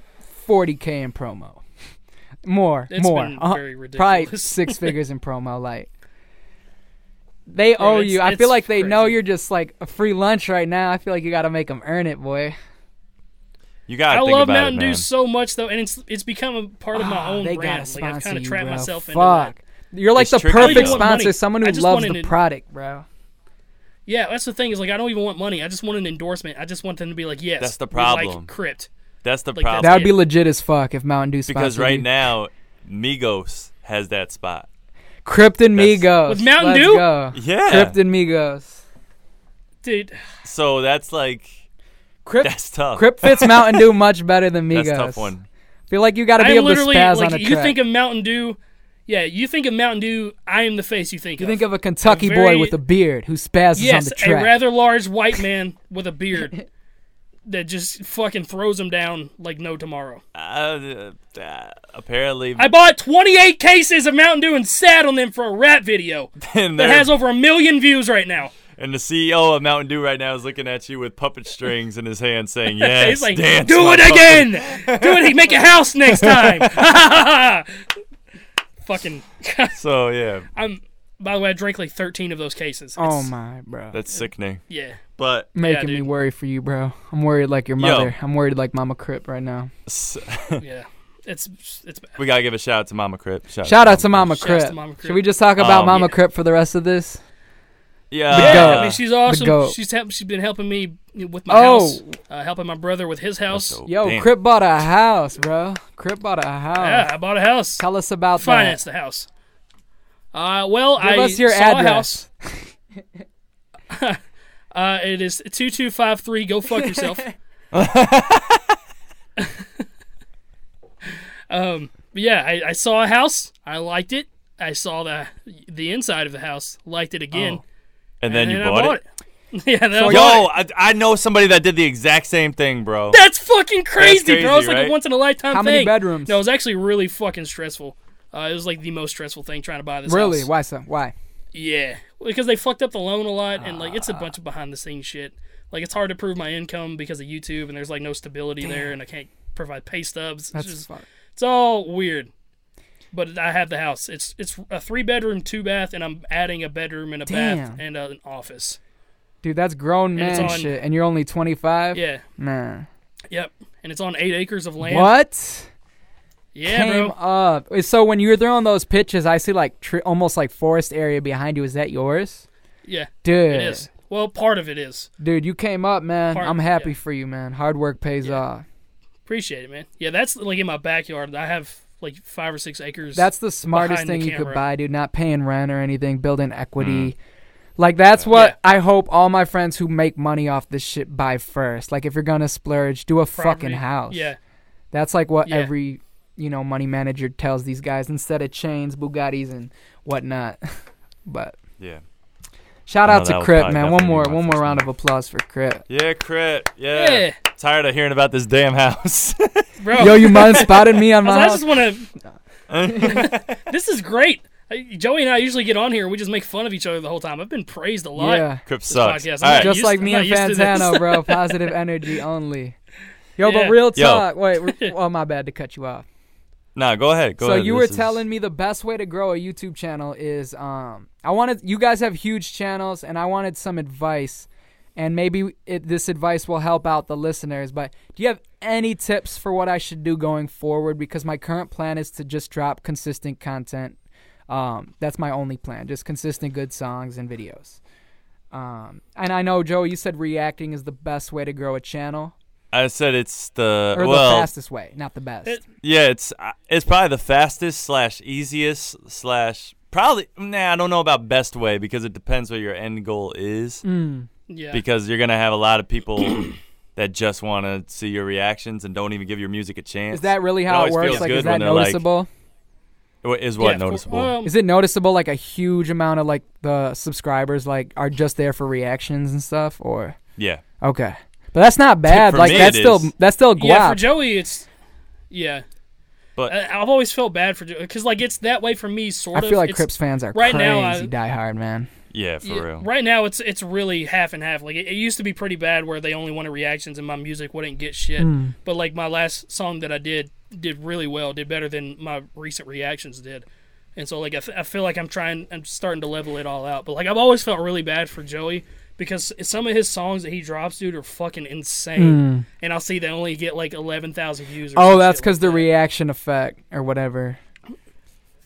40k in promo. (laughs) More, It's more, been Uh, very probably (laughs) six figures in promo. Like they owe you. I feel like they know you're just like a free lunch right now. I feel like you got to make them earn it, boy. You gotta I think love about Mountain Dew so much though, and it's it's become a part of my Ah, own they brand. Like I've kind of trapped bro. myself into that. Fuck. You're like It's the tricky, perfect I don't want sponsor. Someone who loves the it- product, bro. Yeah, that's the thing is like I don't even want money. I just want an endorsement. I just want them to be like, yes, That's the we like problem. Crypt. That's the Like, problem. That would it. be legit as fuck if Mountain Dew sponsored because right you. now, Migos has that spot. Krypton That's- Migos With Mountain Let's Dew? Go. Yeah. Crypt and Migos. Dude, So that's like Crypt, that's tough. Crypt fits Mountain Dew (laughs) much better than Migos. That's a tough one. Feel like you got to be I'm able to literally spaz like on a you track. think of Mountain Dew. Yeah, you think of Mountain Dew. I am the face you think of. you of. think of a Kentucky very- boy with a beard who spazzes on yes, the a track. rather large white man (laughs) with a beard that just fucking throws him down like no tomorrow. Uh, uh, apparently, I bought 28 cases of Mountain Dew and sat on them for a rap video (laughs) and, that they're- has over a million views right now. and the CEO of Mountain Dew right now is looking at you with puppet strings in his hand, saying, (laughs) "Yes, He's like, dance, do it motherfucker." again, do it. Make a house next time. Fucking. (laughs) So yeah, I'm. By the way, I drank like 13 of those cases. Oh my, bro. that's sickening. Yeah. But Making me worry for you, bro. I'm worried like your Yo. mother. I'm worried like Mama Crypt right now. s- (laughs) Yeah. It's it's bad. we gotta give a shout out to Mama Crypt. Shout, Shout out to Mama Shouts to Crypt. Mama Crypt. Should we just talk about Um, Mama yeah. Crypt for the rest of this? Yeah, The Yeah, goat. I mean she's awesome. goat. She's help, she's been helping me with my Oh. house, uh, helping my brother with his house. dope. Yo, Damn. Crypt bought a house, bro. Crypt bought a house. Yeah, I bought a house. Tell us about that. Finance the house. Uh, well, Give I us your saw address. a house. (laughs) uh, it is two two five three. Go fuck yourself. (laughs) um, but yeah, I, I saw a house. I liked it. I saw the the inside of the house. Liked it again. And then you I bought, it. (laughs) yeah, then I So bought Yo, it. I, I know somebody that did the exact same thing, bro. That's fucking crazy, bro. crazy, It's like a once in a lifetime How thing. many bedrooms? No, it was actually really fucking stressful. Uh, it was like the most stressful thing trying to buy this Really? house. Why so? Why? Yeah, because they fucked up the loan a lot, and like Ah. it's a bunch of behind the scenes shit. Like it's hard to prove my income because of YouTube, and there's like no stability there, and I can't provide pay stubs. It's, That's just, it's all weird. But I have the house. It's it's a three bedroom, two bath, and I'm adding a bedroom and a bath and an office. Dude, that's grown And man on- shit, and you're only 25. Yeah, Man. yep. And it's on eight acres of land. What? Yeah, Came bro. up. So when you were throwing those pitches, I see like tr- almost like forest area behind you. Is that yours? Yeah, Dude. it is. Well, part of it is. Dude, you came up, man. Part- I'm happy yeah. for you, man. Hard work pays Yeah. off. Appreciate it, man. Yeah, that's like in my backyard. I have like five or six acres. That's the smartest behind the thing you could buy, dude. Not paying rent or anything, building equity. Mm. Like that's what Yeah. I hope all my friends who make money off this shit buy first. Like if you're gonna splurge, do a property. fucking house. Yeah, That's like what Yeah. every you know money manager tells these guys instead of chains, Bugattis, and whatnot. (laughs) but Yeah. Shout out to was Crypt, man. One more, one more round of applause for Crypt. Yeah, crit. Yeah. yeah, Tired of hearing about this damn house. bro. (laughs) Yo, you mind spotted me on (laughs) I, my was- I house? just want to. (laughs) this is great. I- Joey and I usually get on here and we just make fun of each other the whole time. I've been praised a lot. Yeah. Crypt sucks. podcast. I'm right. not Just used- like I'm me not and used to this. Fantano, bro. Positive energy only. Yo, Yeah. but real Yo. talk. Wait, re- oh my bad to cut you off. Nah, go ahead. Go so ahead. you This were is- telling me the best way to grow a YouTube channel is um I wanted you guys have huge channels and I wanted some advice and maybe it, this advice will help out the listeners but do you have any tips for what I should do going forward? Because my current plan is to just drop consistent content. Um that's my only plan just consistent good songs and videos. Um and I know Joe you said reacting is the best way to grow a channel. I said it's the or well, the fastest way not the best. It- yeah, it's uh, it's probably the fastest slash easiest slash probably. Nah, I don't know about best way because it depends what your end goal is. mm. Yeah. Because you're gonna have a lot of people (coughs) that just want to see your reactions and don't even give your music a chance. is that really how it, always works like is that when they're like- noticeable Wh- is what Yeah, for- noticeable? Is it noticeable like a huge amount of like the subscribers like are just there for reactions and stuff or yeah, okay. But that's not bad. For like me, that's it still is. that's still guap. yeah, for Joey, it's yeah. But I, I've always felt bad for Joey because like it's that way for me. Sort of. I feel like It's- Crypt's fans are right crazy now, I- diehard, man. yeah, for Yeah, real. Right now, it's it's really half and half. Like it, it used to be pretty bad, where they only wanted reactions and my music wouldn't get shit. Mm. But like my last song that I did did really well, did better than my recent reactions did. And so like I, f- I feel like I'm trying, I'm starting to level it all out. But like I've always felt really bad for Joey because some of his songs that he drops, dude, are fucking insane. Mm. And I'll see they only get like eleven thousand views. Or Oh, that's because like the that. reaction effect or whatever.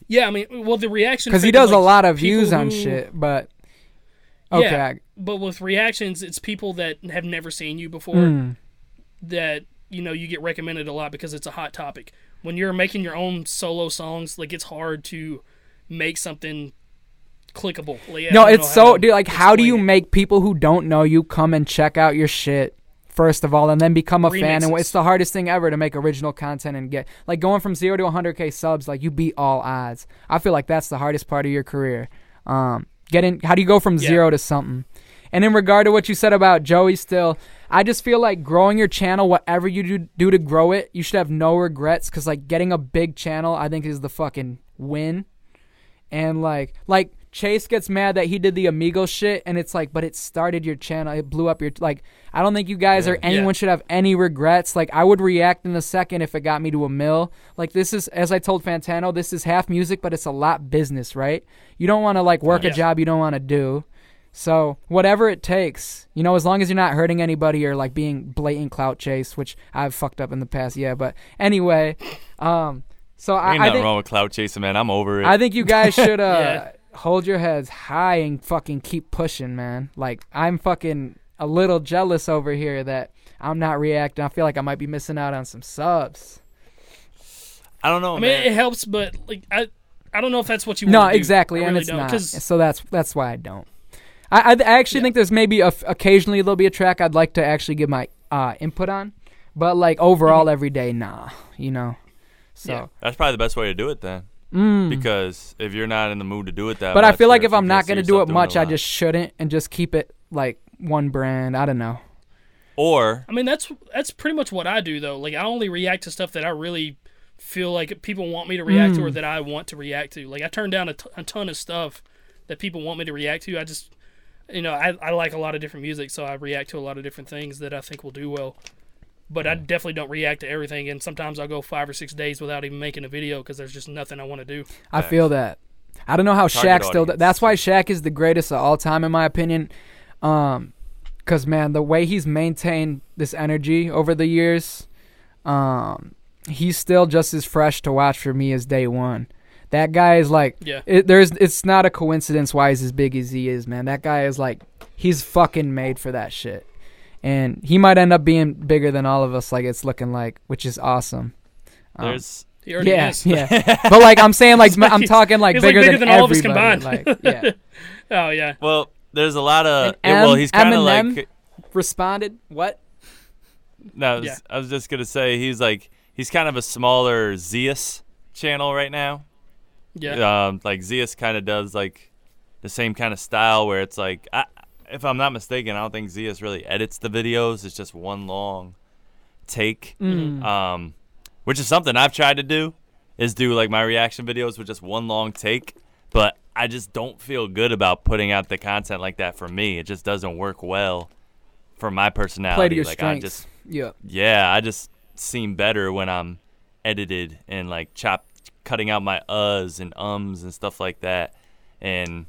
Yeah, I mean, well, the reaction Because he does a lot of views on who- shit, but okay. Yeah. But with reactions, it's people that have never seen you before. Mm. that you know you get recommended a lot because it's a hot topic. When you're making your own solo songs, like it's hard to make something clickable. Like, No, it's so dude. Like, how do you it. make people who don't know you come and check out your shit first of all, and then become a fan? And Remixes. it's the hardest thing ever to make original content and get like going from zero to 100k subs. Like you beat all odds. I feel like that's the hardest part of your career. Um, getting how do you go from Yeah. zero to something? And in regard to what you said about Joey, still, I just feel like growing your channel, whatever you do, do to grow it, you should have no regrets. Cause like getting a big channel, I think is the fucking win and like like Chase gets mad that he did the Amigo shit, and it's like, but it started your channel. It blew up your like. I don't think you guys or anyone Yeah. should have any regrets. Like I would react in a second if it got me to a mill. Like this is, as I told Fantano, this is half music, but it's a lot business, right? You don't want to like work a Yeah. job you don't want to do. So whatever it takes, you know, as long as you're not hurting anybody or like being blatant clout chase, which I've fucked up in the past, yeah. But anyway, um, so I, Ain't I nothing think wrong with cloud chasing, man. I'm over it. I think you guys (laughs) should uh Yeah. Hold your heads high and fucking keep pushing, man. Like I'm fucking a little jealous over here that I'm not reacting. I feel like I might be missing out on some subs. I don't know, I mean, man. it helps, but like I, I don't know if that's what you. No, want. No, exactly, I and really it's don't, not. 'cause- So that's that's why I don't. I I, I actually Yeah. think there's maybe a f occasionally there'll be a track I'd like to actually give my uh, input on, but like overall every day, nah. You know. So. Yeah. That's probably the best way to do it then. Mm. Because if you're not in the mood to do it that way. but I feel like if I'm can't gonna do it much, I just shouldn't and just keep it like one brand. I don't know. Or I mean, that's that's pretty much what I do though. Like I only react to stuff that I really feel like people want me to react to or Mm. that I want to react to. Like I turn down a, t- a ton of stuff that people want me to react to. I just, you know, I, I like a lot of different music, so I react to a lot of different things that I think will do well. But I definitely don't react to everything, and sometimes I'll go five or six days without even making a video because there's just nothing I want to do. I Facts. feel that. I don't know how Target Shaq still. audience. That's why Shaq is the greatest of all time, in my opinion. Um, cause man, the way he's maintained this energy over the years, um, he's still just as fresh to watch for me as day one. That guy is like, Yeah. it, there's. It's not a coincidence why he's as big as he is, man. That guy is like, he's fucking made for that shit, and he might end up being bigger than all of us, like it's looking like, which is awesome. Um, there's He yeah, is. yeah. (laughs) But like I'm saying, like I'm talking like He's, like, bigger, bigger than, than all of us combined. Like, yeah. (laughs) Oh yeah. well, there's a lot of And well, he's kind of like Responded. What? no, I was, Yeah. I was just gonna say he's like he's kind of a smaller Zeus channel right now. Yeah. Um, like Zeus kind of does like the same kind of style where it's like, I, if I'm not mistaken, I don't think Zeus really edits the videos. It's just one long take. Mm. Um, which is something I've tried to do, is do like my reaction videos with just one long take. But I just don't feel good about putting out the content like that for me. It just doesn't work well for my personality. Play to your like I strengths. just yeah. yeah, I just seem better when I'm edited and like chop cutting out my uhs and ums and stuff like that. And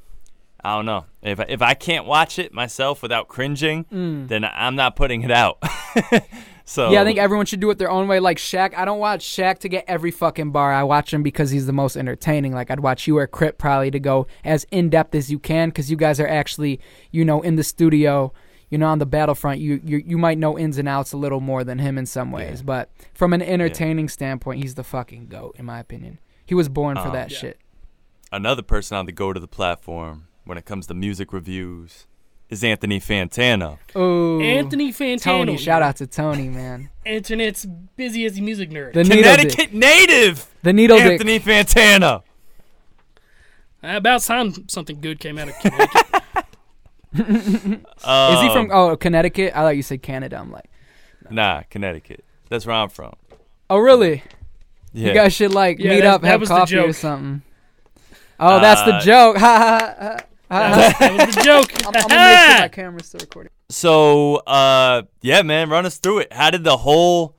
I don't know. If I, if I can't watch it myself without cringing, then I'm not putting it out. (laughs) so Mm. Yeah, I think everyone should do it their own way. Like Shaq, I don't watch Shaq to get every fucking bar. I watch him because he's the most entertaining. Like I'd watch you or Crypt probably to go as in depth as you can because you guys are actually, you know, in the studio. You know, on the battlefront, you, you you might know ins and outs a little more than him in some ways, Yeah. but from an entertaining standpoint, he's the fucking goat, in my opinion. He was born for Um, that Yeah. shit. another person on the go to the platform when it comes to music reviews is Anthony Fantano. Oh, Anthony Fantano. Tony, shout out to Tony, man. Internet's busiest music nerd. The needle dick. Connecticut native The needle dick. Anthony Fantano. About time something good came out of Connecticut. (laughs) Is he from Um, oh Connecticut? I thought you said Canada. I'm like, Nah, Connecticut. That's where I'm from. oh really? Yeah. You guys should like Yeah, meet that- up, that have coffee or something. Oh, that's the Uh, joke. (laughs) Ha ha ha. ha. that, (laughs) was, that was the joke. I'm, I'm gonna make sure my camera's still recording. So, uh, yeah, man, run us through it. How did the whole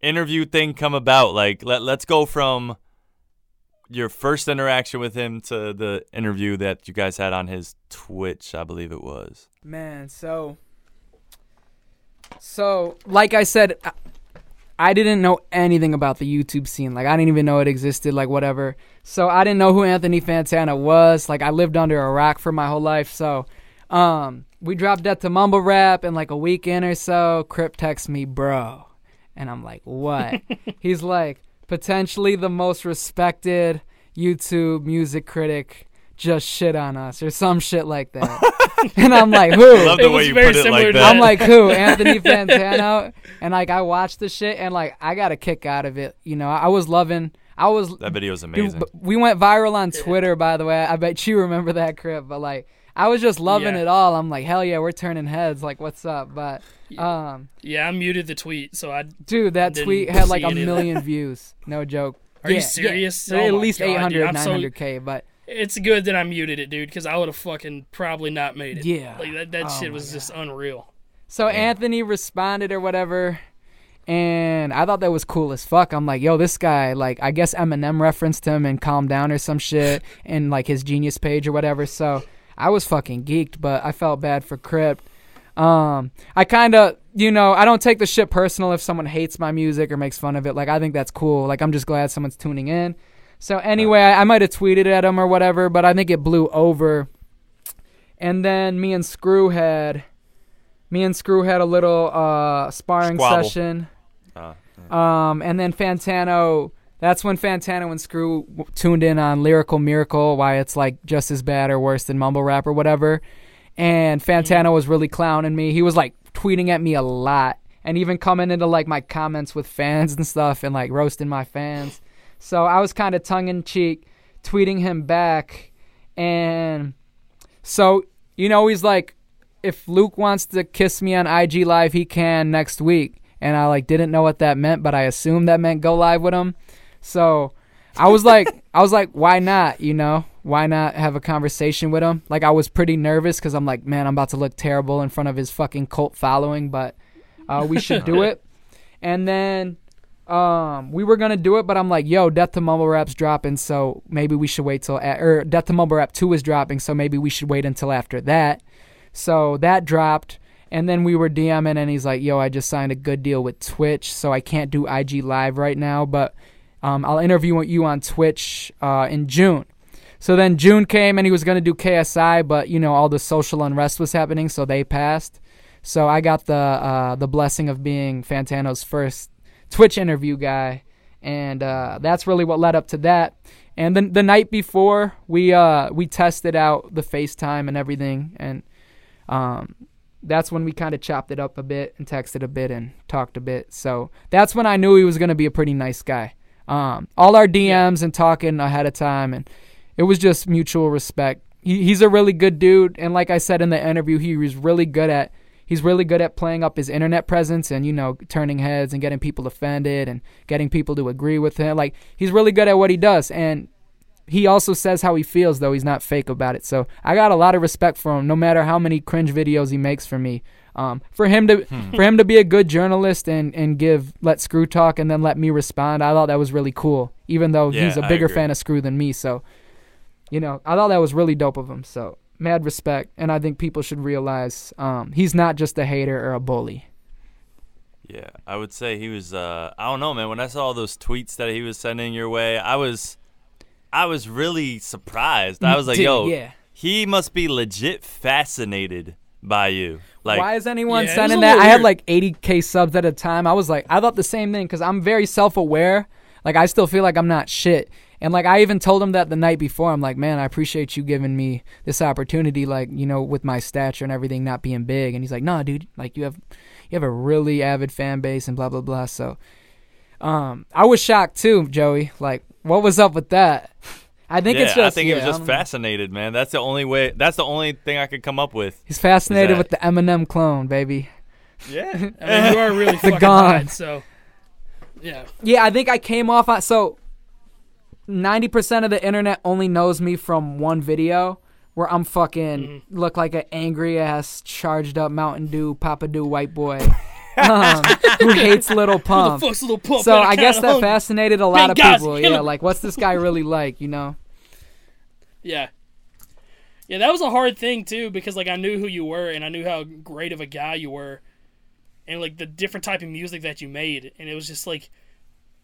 interview thing come about? Like, let let's go from your first interaction with him to the interview that you guys had on his Twitch, I believe it was. Man, so so like I said, I, I didn't know anything about the YouTube scene. Like I didn't even know it existed. Like whatever. So I didn't know who Anthony Fantano was. Like I lived under a rock for my whole life. So um, we dropped that to mumble rap in like a weekend or so. Crip texts me, bro, and I'm like, what? (laughs) He's like, potentially the most respected YouTube music critic. Just shit on us or some shit like that. (laughs) and I'm like, who? I Love the was way you put it like that. I'm like, who? (laughs) Anthony Fantano. And like, I watched the shit, and like, I got a kick out of it. You know, I was loving. I was. that video is amazing. b- we went viral on Twitter, by the way. I bet you remember that Crypt. But like, I was just loving Yeah. it all. I'm like, hell yeah, we're turning heads. Like, what's up? But um, Yeah, I muted the tweet, so I. dude, that Didn't tweet had like a million (laughs) views. No joke. Are you serious? Yeah. Oh At least God, 800, I'm so- 900k. But it's good that I muted it, dude, because I would have fucking probably not made it. Yeah. like that. That Oh shit my was just unreal. So Anthony responded or whatever, and I thought that was cool as fuck. I'm like, yo, this guy, like, I guess Eminem referenced him and Calm Down or some shit (laughs) in like his Genius page or whatever. So I was fucking geeked, but I felt bad for Crypt. Um, I kind of, you know, I don't take the shit personal if someone hates my music or makes fun of it. Like, I think that's cool. Like, I'm just glad someone's tuning in. So anyway, I, I might have tweeted at him or whatever, but I think it blew over. And then me and Scru had, me and Scru had a little uh, sparring Squabble. session. Uh, Um, and then Fantano. That's when Fantano and Scru w- tuned in on Lyrical Miracle, why it's like just as bad or worse than mumble rap or whatever. And Fantano was really clowning me. He was like tweeting at me a lot, and even coming into like my comments with fans and stuff, and like roasting my fans. So I was kind of tongue in cheek, tweeting him back, and so you know he's like, if Luke wants to kiss me on IG Live, he can next week. And I like didn't know what that meant, but I assumed that meant go live with him. So I was like, I was like, why not? You know, why not have a conversation with him? Like I was pretty nervous because I'm like, man, I'm about to look terrible in front of his fucking cult following, but uh, we should do (laughs) it. And then um, we were gonna do it, but I'm like, yo, Death to Mumble Rap's dropping, so maybe we should wait till a- or Death to Mumble Rap Two is dropping, so maybe we should wait until after that. So that dropped, and then we were DMing, and he's like, yo, I just signed a good deal with Twitch, so I can't do IG Live right now, but um, I'll interview you on Twitch uh, in June. So then June came, and he was gonna do KSI, but you know all the social unrest was happening, so they passed. So I got the uh, the blessing of being Fantano's first Twitch interview guy, and uh, that's really what led up to that. And then the night before, we uh, we tested out the FaceTime and everything, and um, that's when we kind of chopped it up a bit and texted a bit and talked a bit. So that's when I knew he was going to be a pretty nice guy. Um, all our DMs and talking ahead of time, and it was just mutual respect. He, he's a really good dude, and like I said in the interview, he was really good at he's really good at playing up his internet presence and you know turning heads and getting people offended and getting people to agree with him. Like he's really good at what he does, and he also says how he feels though he's not fake about it. So I got a lot of respect for him, no matter how many cringe videos he makes for me. Um, for him to for him to be a good journalist and and give let Scru talk and then let me respond, I thought that was really cool. Even though Yeah, he's a bigger fan of Scru than me, so you know I thought that was really dope of him. So mad respect, and I think people should realize um, he's not just a hater or a bully. Yeah, I would say he was. Uh, I don't know, man. When I saw all those tweets that he was sending your way, I was, I was really surprised. I was like, Dude, yo, yeah. he must be legit fascinated by you. Like, Why is anyone Yeah, sending that? little I had like 80k subs at a time. I was like, I thought the same thing because I'm very self-aware. Like I still feel like I'm not shit. And like I even told him that the night before. I'm like, man, I appreciate you giving me this opportunity. Like you know, with my stature and everything not being big. And he's like, nah, dude. Like you have, you have a really avid fan base and blah blah blah. So, um, I was shocked too, Joey. Like, what was up with that? I think yeah, it's just. I think he was yeah, I just fascinated, man. That's the only way. That's the only thing I could come up with. He's fascinated with the Eminem clone, baby. Yeah. I mean, (laughs) you are really fucking gone. hot, so yeah. Yeah, I think I came off on so ninety percent of the internet only knows me from one video where I'm fucking Mm-hmm. look like an angry ass charged up Mountain Dew Papa Dew white boy (laughs) um, who hates Little Who the Pump. fuck's little pump? So I'm guess that hungry. fascinated a lot of people. kill Yeah, him. like what's this guy really like? You know? Yeah. Yeah, that was a hard thing too because like I knew who you were and I knew how great of a guy you were and like the different type of music that you made and it was just like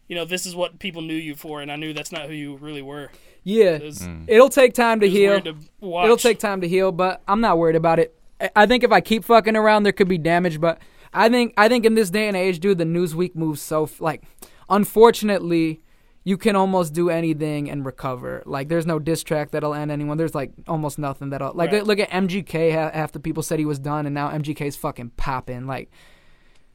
you know, this is what people knew you for and I knew that's not who you really were. Yeah, It was, it it'll take time to was heal. to. It'll take time to heal, but I'm not worried about it. I- I think if I keep fucking around, there could be damage. But I think I think in this day and age, dude, the Newsweek moves so f- like. Unfortunately, you can almost do anything and recover. Like, there's no diss track that'll end anyone. There's like almost nothing that'll like. Right. Look at MGK. Half the people said he was done, and now MGK's fucking popping. Like,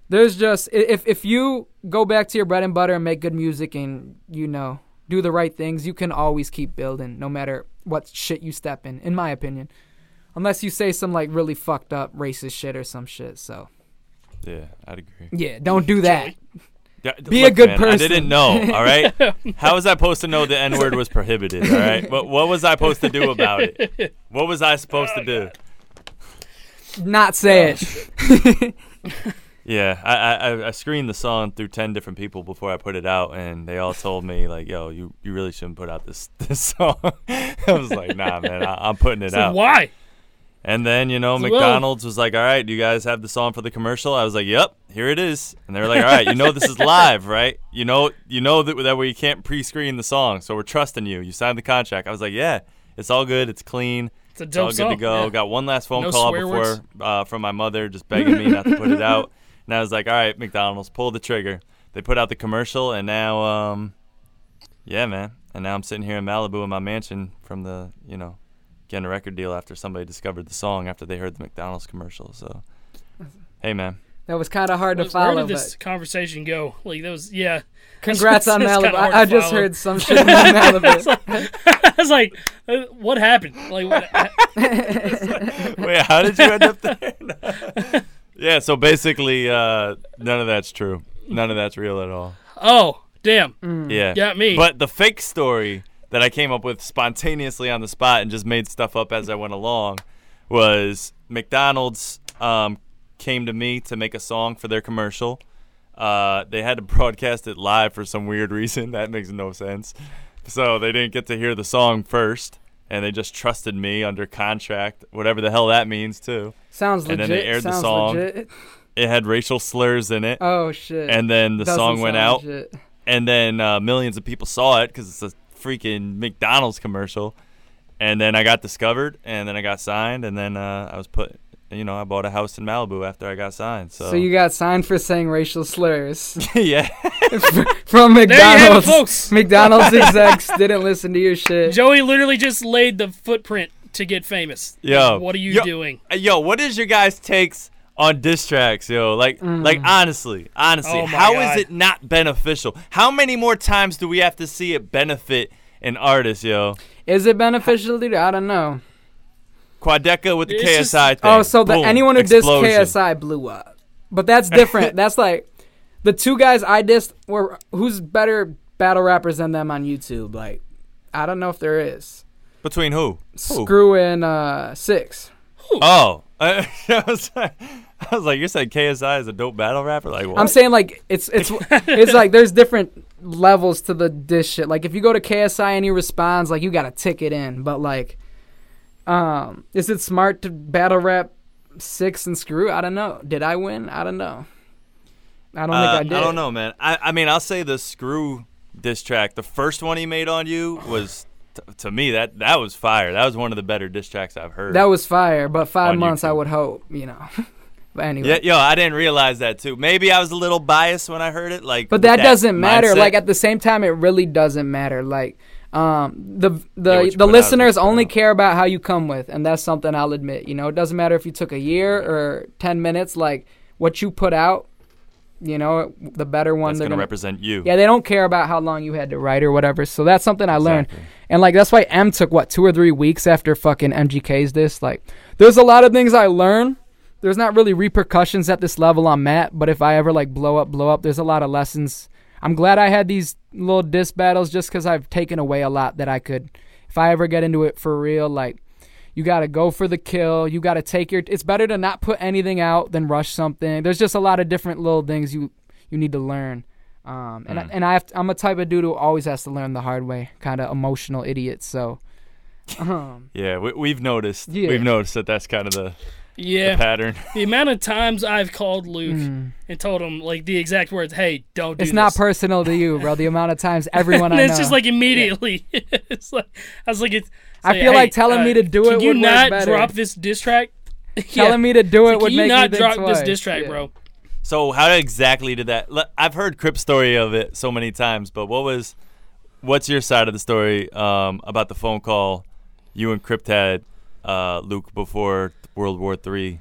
there's just if if you go back to your bread and butter and make good music and you know do the right things, you can always keep building, no matter what shit you step in. In my opinion, unless you say some like really fucked up racist shit or some shit. So Yeah, I'd agree. yeah, don't do that. D- Be a good man, I didn't know. All right. (laughs) How was I supposed to know the N word was prohibited? All right. What What was I supposed to do about it? What was I supposed to do? Not say it. Yeah, (laughs) I, I I screened the song through ten different people before I put it out, and they all told me like, "Yo, you, you really shouldn't put out this (laughs) this song." I was like, "Nah, man, I, I'm putting it So out." why? And then you know, McDonald's was like, "All right, do you guys have the song for the commercial?" I was like, "Yep, here it is." And they were like, "All right, you know this is live, (laughs) right? You know, you know that that way you can't pre-screen the song, so we're trusting you. You signed the contract." I was like, "Yeah, it's all good. It's clean. It's a It's all good to song. go. yeah. Got one last phone No call before uh, from my mother, just begging me (laughs) not to put it out. And I was like, "All right, McDonald's, pull the trigger." They put out the commercial, and now, um, yeah, man. And now I'm sitting here in Malibu in my mansion from the, you know, getting a record deal after somebody discovered the song after they heard the McDonald's commercial. So, (laughs) hey, man. That was kind of hard to follow. Where follow. did this but conversation go? Like that was yeah. congrats on (laughs) It's Malibu. I, I just heard some (laughs) shit about Malibu. I was like, uh, what happened? Like, what, Wait, how did you end up there? yeah, so basically, uh, none of that's true. None of that's real at all. oh damn, Yeah. got me. But the fake story that I came up with spontaneously on the spot and just made stuff up as I went along was McDonald's um, came to me to make a song for their commercial. Uh, they had to broadcast it live for some weird (laughs) reason. That makes no sense. So they didn't get to hear the song first, and they just trusted me under contract, whatever the hell that means, too. Sounds And legit. And then they aired the song. legit. It had racial slurs in it, Oh shit. and then the Doesn't song went out legit. and then uh, millions of people saw it because it's a freaking McDonald's commercial. And then I got discovered, and then I got signed, and then uh, I was put. You know, I bought a house in Malibu after I got signed. So, So you got signed for saying racial slurs (laughs) yeah, (laughs) from there you have it, McDonald's. folks. McDonald's (laughs) execs didn't listen to your shit. Joey literally just laid the footprint to get famous. Yo, what are you yo- doing? Uh, yo, what is your guys' takes on diss tracks, yo? Like, like honestly, honestly, Oh my how is God. it not beneficial? How many more times do we have to see it benefit an artist, yo? Is it beneficial to? I don't know. Quadeca with the It's KSI just- thing. Oh, so the anyone who explosion. dissed KSI blew up. But that's different. (laughs) that's like the two guys I dissed were who's better battle rappers than them on YouTube. Like, I don't know if there is. Between who? Who? Scru and uh, Six. Who? Oh, I, (laughs) I was like, I was like, you're saying KSI is a dope battle rapper? Like what? I'm saying like it's it's (laughs) it's like there's different levels to the dish shit. Like if you go to KSI and he responds, like you got a ticket in. But like, um, is it smart to battle rap Six and Scru? I don't know. Did I win? I don't know. I don't Uh, think I did. I don't know, man. I, I mean, I'll say the Scru diss track, the first one he made on you was, t- to me, that that was fire. That was one of the better diss tracks I've heard. That was fire, but five On months I would hope, you know. (laughs) but anyway. yeah, yo, I didn't realize that too. Maybe I was a little biased when I heard it, like. But with that, doesn't matter. mindset. Like at the same time, it really doesn't matter. Like um, the the you the put out is listeners what you put only out. care about how you come with, and that's something I'll admit. You know, it doesn't matter if you took a year or ten minutes. Like what you put out, you know, the better one that's they're gonna gonna. represent you. yeah, they don't care about how long you had to write or whatever. So that's something I learned. And like that's why Em took what two or three weeks after fucking MGK's this. Like, there's a lot of things I learned. There's not really repercussions at this level on Matt, but if I ever like blow up, blow up, there's a lot of lessons. I'm glad I had these little diss battles just because I've taken away a lot that I could. If I ever get into it for real, like you got to go for the kill. You got to take your. It's better to not put anything out than rush something. There's just a lot of different little things you you need to learn. Um, and I, and I have to, I'm a type of dude who always has to learn the hard way, kind of emotional idiot. So, (laughs) um, Yeah, we, we've noticed. Yeah. We've noticed that that's kind of the Yeah, pattern. (laughs) the amount of times I've called Luke mm. and told him like the exact words, "Hey, don't do it's not personal to you, bro. The (laughs) amount of times everyone (laughs) and I know. it's just like immediately. it's like I was like, it's, I say, feel "Hey, like telling uh, me to do can it you would work not better." drop this diss track? telling me to do it Can would you make not me think drop this twice. diss track, Yeah. bro? So how exactly did that? le- I've heard Crypt's story of it so many times, but what was, what's your side of the story um, about the phone call you and Crip had, uh, Luke, before World War Three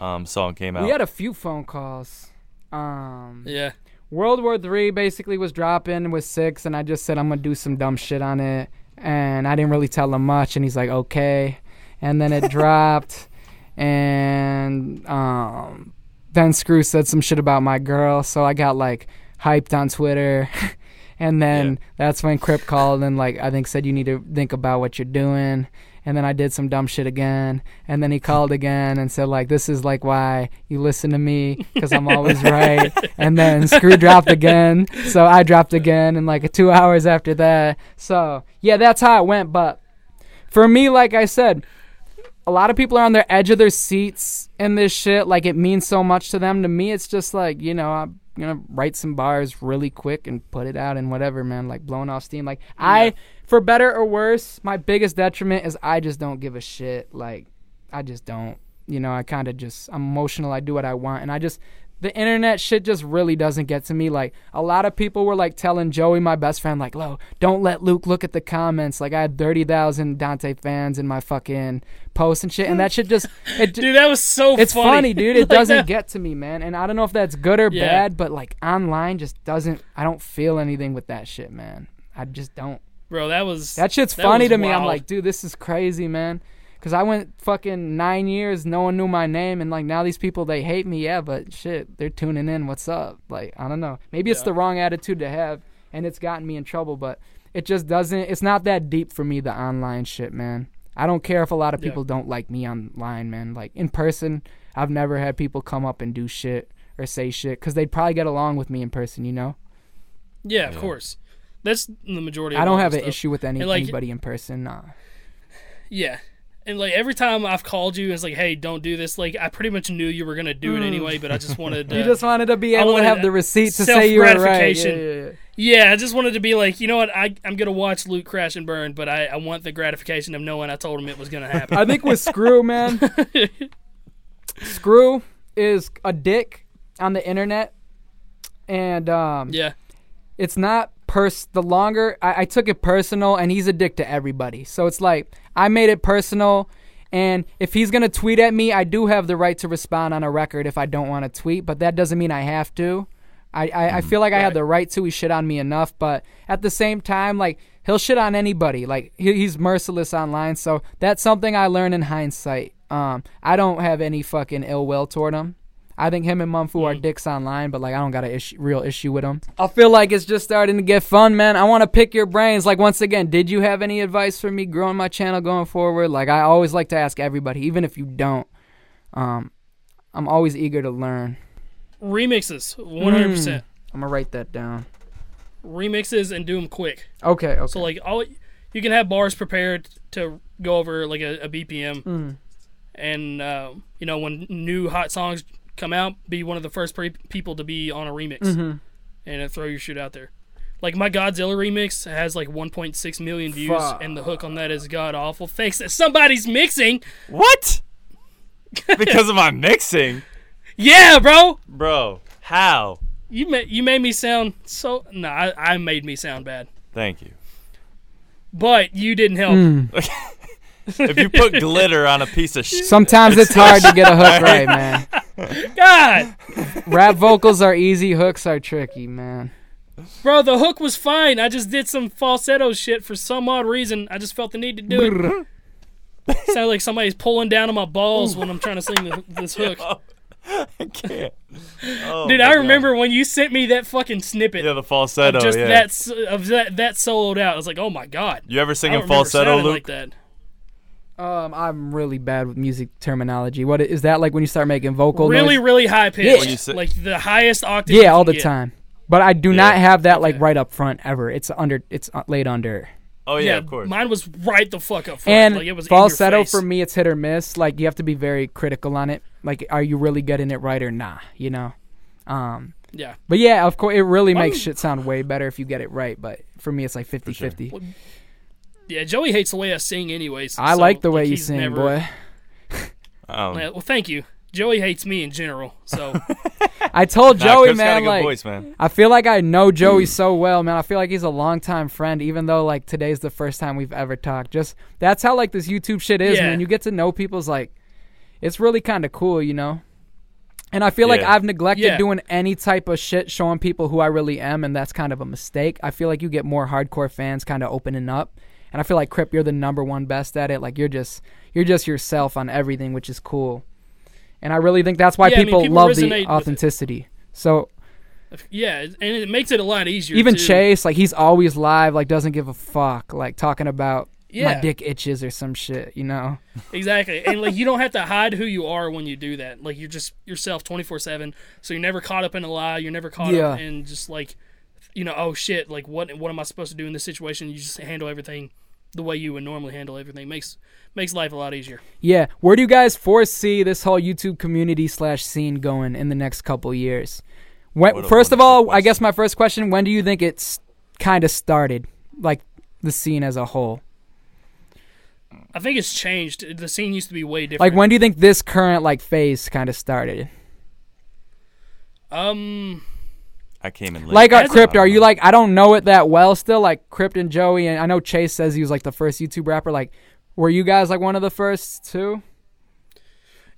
um, song came out? We had a few phone calls. Um, Yeah. World War Three basically was dropping with six, and I just said I'm gonna do some dumb shit on it, and I didn't really tell him much, and he's like, okay, and then it (laughs) dropped, and um, then Scru said some shit about my girl, so I got like hyped on Twitter. (laughs) and then Yeah. that's when Crypt called and like I think said you need to think about what you're doing. And then I did some dumb shit again. And then he called again and said like this is like why you listen to me because I'm always (laughs) right. And then Scru dropped again, so I dropped again. And like two hours after that, so yeah, that's how it went. But for me, like I said, a lot of people are on their edge of their seats in this shit. Like it means so much to them. To me, it's just like you know, I'm gonna write some bars really quick and put it out and whatever, man. Like blowing off steam. Like I, for better or worse, my biggest detriment is I just don't give a shit. Like I just don't. You know, I kind of just I'm emotional. I do what I want, and I just the internet shit just really doesn't get to me. Like a lot of people were like telling Joey, my best friend, like, "Lo, don't let Luke look at the comments." Like I had thirty thousand Dante fans in my fucking post and shit, and that shit just (laughs) it. Dude, that was so it's funny. funny, (laughs) dude. It Like doesn't that- get to me, man. And I don't know if that's good or Yeah. bad, but like online just doesn't. I don't feel anything with that shit, man. I just don't. Bro, that was That shit's That funny to me. I'm like, dude, this is crazy, man. Cause I went fucking nine years, no one knew my name, and like now these people they hate me. Yeah, but shit, they're tuning in. What's up? Like I don't know. Maybe it's Yeah. the wrong attitude to have, and it's gotten me in trouble. But it just doesn't. It's not that deep for me. The online shit, man. I don't care if a lot of Yeah. people don't like me online, man. Like in person, I've never had people come up and do shit or say shit because they'd probably get along with me in person. You know, Yeah, of Yeah. course. That's the majority. Of I don't have an stuff. issue with any, like- anybody in person. Nah. Yeah. And like every time I've called you, it's like, "Hey, don't do this." Like I pretty much knew you were gonna do it anyway, but I just wanted (laughs) to. You just wanted to be able to have the receipt to say you were right. Yeah, yeah, yeah. yeah, I just wanted to be like, you know what? I I'm gonna watch Luke crash and burn, but I I want the gratification of knowing I told him it was gonna happen. I think with Scru, man, (laughs) Scru is a dick on the internet, and um, yeah. it's not pers. The longer I, I took it personal, and he's a dick to everybody. So it's like I made it personal, and if he's gonna tweet at me, I do have the right to respond on a record if I don't want to tweet, but that doesn't mean I have to. I, I, I feel like I Right. have the right to. He shit on me enough, but at the same time, like he'll shit on anybody. Like he, he's merciless online, so that's something I learned in hindsight. Um, I don't have any fucking ill will toward him. I think him and Mumfu are dicks online, but like I don't got a issue, real issue with them. I feel like it's just starting to get fun, man. I want to pick your brains. Like once again, did you have any advice for me growing my channel going forward? Like I always like to ask everybody, even if you don't. Um, I'm always eager to learn. Remixes, 100. percent I'm gonna write that down. Remixes and do them quick. Okay, okay. So like all you can have bars prepared to go over like a, a BPM, Mm. and uh, you know when new hot songs come out, be one of the first pre- people to be on a remix, Mm-hmm. and uh, throw your shit out there. Like my Godzilla remix has like 1.6 million views, Fuck. and the hook on that is god awful. Thanks to somebody's mixing. What? (laughs) because of my mixing, Yeah, bro. bro. How? You made you made me sound so. No, I, I made me sound bad, Thank you. but you didn't help. Mm. (laughs) (laughs) If you put glitter on a piece of shit, Sometimes it's hard to get a hook (laughs) right, man. God, Rap vocals are easy, hooks are tricky, man. bro, the hook was fine. I just did some falsetto shit for some odd reason. I just felt the need to do it. Sounded like somebody's pulling down on my balls when I'm trying to sing the, this (laughs) hook. I can't. Oh, Dude, my I God. remember when you sent me that fucking snippet Yeah, the falsetto. of just yeah. that s- of that that soloed out. I was like, oh my god. You ever I sing don't a falsetto, Luke? like that. Um, I'm really bad with music terminology. What is that like when you start making vocal Really, noise? really high pitch, Yeah. Say- like the highest octave. Yeah, all the get. time. But I do not have that like Okay. right up front ever. It's under. It's uh, laid under. Oh yeah, of course. Mine was right the fuck up front. And like it was falsetto for me, it's hit or miss. Like you have to be very critical on it. Like, are you really getting it right or nah? You know. Um, Yeah. but yeah, of course, it really makes Mine- shit sound way better if you get it right. But for me, it's like 50-50. Yeah, Joey hates the way I sing, anyways. I so, like the way you sing, never- boy. Um, Yeah, well, thank you. Joey hates me in general, so (laughs) I told nah, Joey, Chris man, like voice, man. I feel like I know Joey so well, man. I feel like he's a longtime friend, even though like today's the first time we've ever talked. Just that's how like this YouTube shit is, Yeah. man. You get to know people's like, it's really kind of cool, you know. And I feel like I've neglected Yeah. doing any type of shit showing people who I really am, and that's kind of a mistake. I feel like you get more hardcore fans kind of opening up, and I feel like Crypt, you're the number one best at it. Like you're just you're just yourself on everything, which is cool. And I really think that's why Yeah, I mean, people, people love the authenticity. So Yeah, and it makes it a lot easier. Even too. Chase, like he's always live, like doesn't give a fuck, like talking about my dick itches or some shit, you know? exactly. And like you (laughs) don't have to hide who you are when you do that. Like you're just yourself twenty four seven. So you're never caught up in a lie. You're never caught Yeah. up in just like, you know, oh shit, like what what am I supposed to do in this situation? You just handle everything the way you would normally handle everything. Makes makes life a lot easier. Yeah. Where do you guys foresee this whole YouTube community slash scene going in the next couple years? When, first of wonderful all, I guess my first question: When do you think it's kind of started, like the scene as a whole? I think it's changed. The scene used to be way different. Like when do you think this current like phase kind of started? um I came in late. Like uh, As Crypt, are you like I don't know it that well still? Like Crypt and Joey, and I know Chase says he was like the first YouTube rapper. Like, were you guys like one of the first too?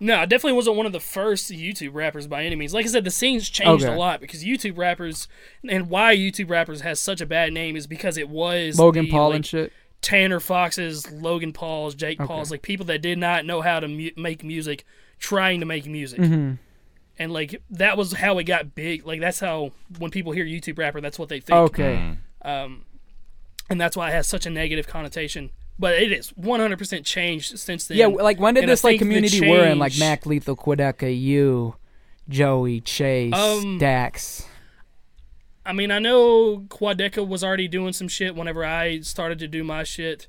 No, I definitely wasn't one of the first YouTube rappers by any means. Like I said, the scene's changed Okay. a lot because YouTube rappers and why YouTube rappers has such a bad name is because it was Logan the, Paul like, and shit. Tanner Fox's, Logan Paul's, Jake Okay. Paul's, like people that did not know how to mu- make music, trying to make music, hmm and like that was how it got big. Like that's how when people hear YouTube rapper, that's what they think. Okay. Mm. Um, and that's why it has such a negative connotation. But it is 100% changed since then. Yeah, like when did and I this like community the community were in? Like Mac Lethal, Quadeca, you, Joey, Chase, Um, Dax. I mean, I know Quadeca was already doing some shit whenever I started to do my shit.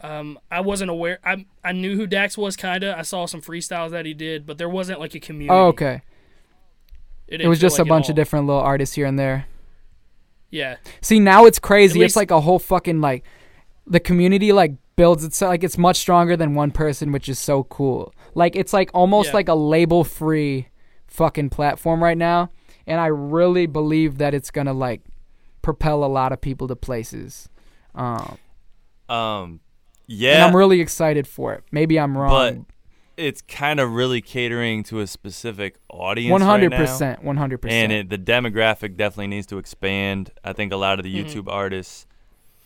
Um, I wasn't aware. I I knew who Dax was, kinda. I saw some freestyles that he did, but there wasn't like a community. Oh, okay. It, It was just like a bunch of different little artists here and there. Yeah, See, now it's crazy. At It's like a whole fucking like the community like builds itself like it's much stronger than one person, which is so cool. Like it's like almost Yeah. like a label free fucking platform right now, and I really believe that it's gonna like propel a lot of people to places. Um, Um, and yeah, I'm really excited for it. Maybe I'm but wrong. It's kind of really catering to a specific audience. One hundred right now. percent, one hundred and percent. it, the demographic definitely needs to expand. I think a lot of the Mhm. YouTube artists,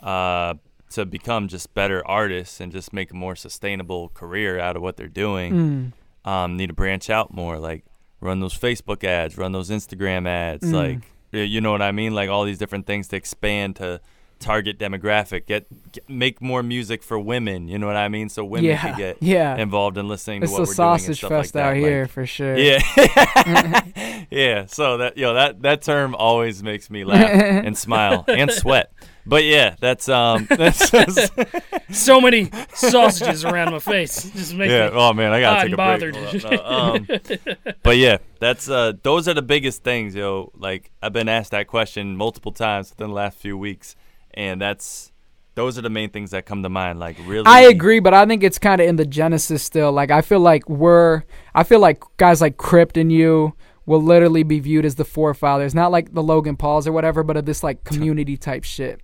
uh, to become just better artists and just make a more sustainable career out of what they're doing, Mm. um, need to branch out more. Like run those Facebook ads, run those Instagram ads, Mm. like you know what I mean. Like all these different things to expand to target demographic. Get, get make more music for women. You know what I mean. So women yeah, can get yeah. involved in listening It's to what we're doing and sausage stuff fest like that. out Like, here for sure. yeah. (laughs) (laughs) yeah. So that yo that that term always makes me laugh (laughs) and smile and sweat. But yeah, that's um that's just, so many sausages around my face. Just make yeah. me Oh man, I gotta take and a bothered. break. No, um, but yeah, that's uh those are the biggest things, yo. Like I've been asked that question multiple times within the last few weeks, and that's those are the main things that come to mind. Like really, I agree, but I think it's kind of in the genesis still. Like I feel like we're, I feel like guys like Crypt and you will literally be viewed as the forefathers, not like the Logan Pauls or whatever, but of this like community type shit.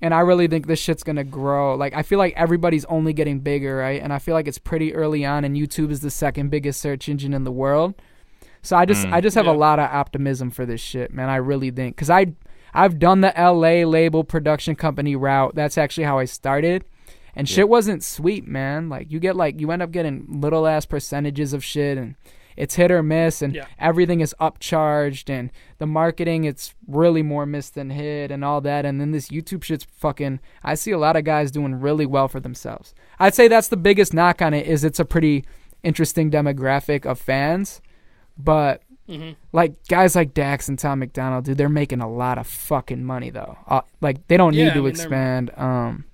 And I really think this shit's gonna grow. Like I feel like everybody's only getting bigger, right? And I feel like it's pretty early on, and YouTube is the second biggest search engine in the world. So I just, Mm. I just have Yeah. a lot of optimism for this shit, man. I really think, cause I, I've done the LA label production company route. That's actually how I started. And Yeah. shit wasn't sweet, man. Like you get like you end up getting little ass percentages of shit and it's hit or miss and Yeah. everything is upcharged and the marketing it's really more miss than hit and all that and then this YouTube shit's fucking I see a lot of guys doing really well for themselves. I'd say that's the biggest knock on it is it's a pretty interesting demographic of fans. But hmm like guys like Dax and Tom McDonald, dude, they're making a lot of fucking money though. Uh, like they don't need Yeah, I to mean, they're- expand. Um,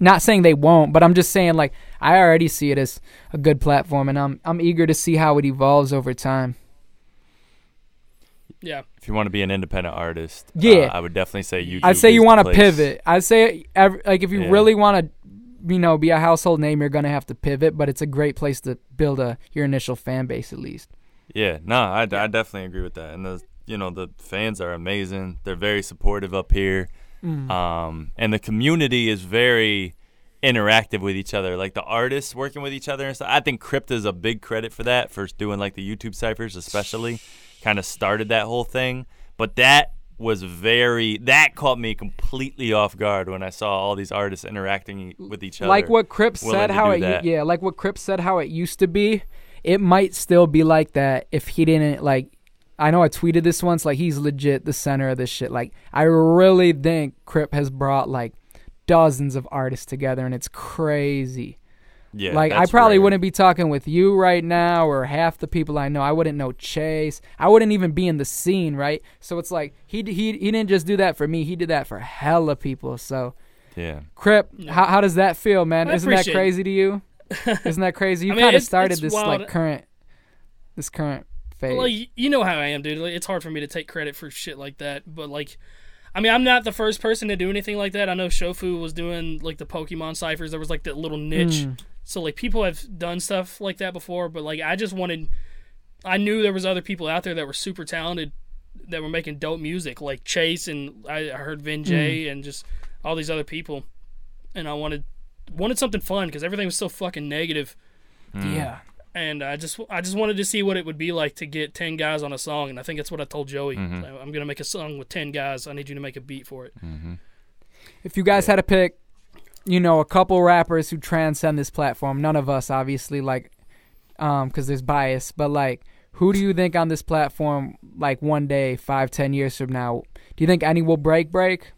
not saying they won't, but I'm just saying like I already see it as a good platform, and I'm I'm eager to see how it evolves over time. Yeah, if you want to be an independent artist, Yeah. uh, I would definitely say YouTube. I'd say you want to pivot. I'd say ev like if you Yeah. really want to, you know, be a household name, you're gonna have to pivot. But it's a great place to build a your initial fan base at least. Yeah, no, I, I definitely agree with that. And the you know the fans are amazing. They're very supportive up here, Mm. um, and the community is very interactive with each other. Like the artists working with each other and stuff. I think Crypt is a big credit for that for doing like the YouTube ciphers, especially. Kind of started that whole thing, but that was very that caught me completely off guard when I saw all these artists interacting with each other. like what Crypt said how it that. yeah like what Crypt said how it used to be it might still be like that if he didn't like I know I tweeted this once. Like he's legit the center of this shit. Like I really think Crypt has brought like dozens of artists together, and it's crazy. Yeah, like I probably rare. wouldn't be talking with you right now, or half the people I know. I wouldn't know Chase. I wouldn't even be in the scene, right? So it's like he he he didn't just do that for me. He did that for hella people. So Yeah. Crypt, how how does that feel, man? I Isn't that appreciate it. crazy to you? (laughs) Isn't that crazy? You I mean, kind of started this wild. like current, this current phase. Like you know how I am, dude. Like, it's hard for me to take credit for shit like that. But like, I mean, I'm not the first person to do anything like that. I know Shofu was doing like the Pokemon ciphers. There was like that little niche. Mm. So like people have done stuff like that before. But like I just wanted, I knew there was other people out there that were super talented that were making dope music, like Chase and I, I heard Vin Jay and just all these other people. And I wanted wanted something fun because everything was so fucking negative hmm. yeah. and I just I just wanted to see what it would be like to get ten guys on a song, and I think that's what I told Joey. Mm-hmm. I'm gonna make a song with ten guys. I need you to make a beat for it. Mm-hmm. If you guys had to pick, you know, a couple rappers who transcend this platform, none of us obviously like, um, because there's bias, but like, who do you think on this platform, like one day, five, ten years from now, do you think any will break break?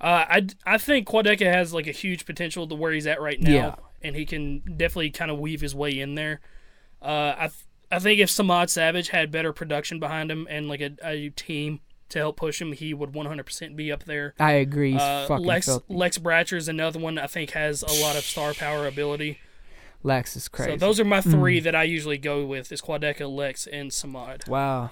Uh, I I think Quadeca has like a huge potential to where he's at right now, Yeah. and he can definitely kind of weave his way in there. Uh, I th- I think if Samad Savage had better production behind him and like a, a team to help push him, he would 100% be up there. I agree. Uh, Lex filthy. Lex Bratcher is another one I think has a lot of star power ability. Lex is crazy. So those are my three that I usually go with: is Quadeca, Lex, and Samad. wow.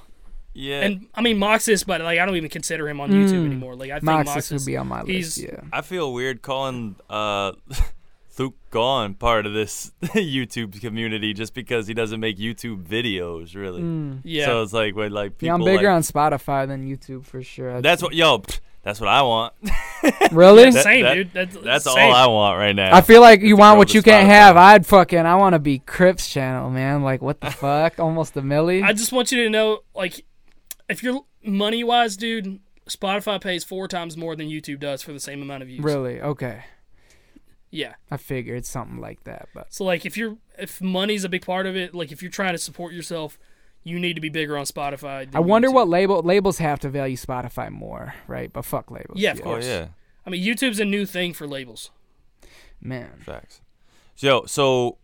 Yeah. And I mean Moxis, but like I don't even consider him on YouTube anymore. Like I think Moxis Moxis, would be on my list. Yeah. I feel weird calling uh (laughs) Luke Gone part of this (laughs) YouTube community just because he doesn't make YouTube videos, really. yeah. So it's like when like people Yeah, I'm bigger like, on Spotify than YouTube for sure. I'd That's say. what yo, pff, that's what I want. (laughs) really. That- same, that- dude. That's, That's same. all I want right now. I feel like you want what you can't Spotify. have. I'd fucking I want to be Crypt's channel, man. Like what the fuck? Almost a milli. I just want you to know, like, if you're money wise, dude, Spotify pays four times more than YouTube does for the same amount of views. really? Okay. Yeah. I figured it's something like that, but So like, if you're if money's a big part of it, like if you're trying to support yourself, you need to be bigger on Spotify. than I wonder YouTube. what label labels have to value Spotify more, right? But fuck labels. Yeah, of oh course. yeah, I mean, YouTube's a new thing for labels. Man. facts. So, yo, so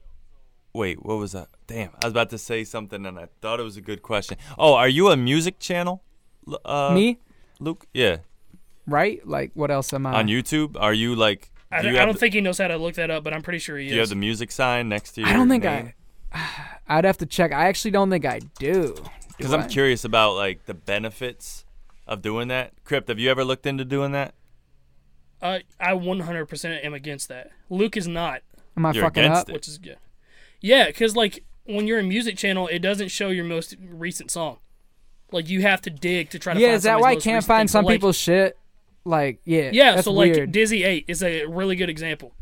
wait, what was that? Damn, I was about to say something and I thought it was a good question. Oh, are you a music channel? Uh, Me? Luke? Yeah, Right? Like what else am I? on YouTube. Are you like? I do don't, you I don't the- think he knows how to look that up, but I'm pretty sure he is. Do you have the music sign next to your I don't think name? I (sighs) I'd have to check. I actually don't think I do. Because I'm curious about like the benefits of doing that. Crypt, have you ever looked into doing that? Uh, I 100% am against that. Luke is not, Am I You're fucking against up? it. which is good. Yeah, because like when you're a music channel, it doesn't show your most recent song. Like you have to dig to try to. Yeah, find is that why I can't find thing. Some like- people's shit? Like, yeah. Yeah, that's so like. Dizzy Eight is a really good example.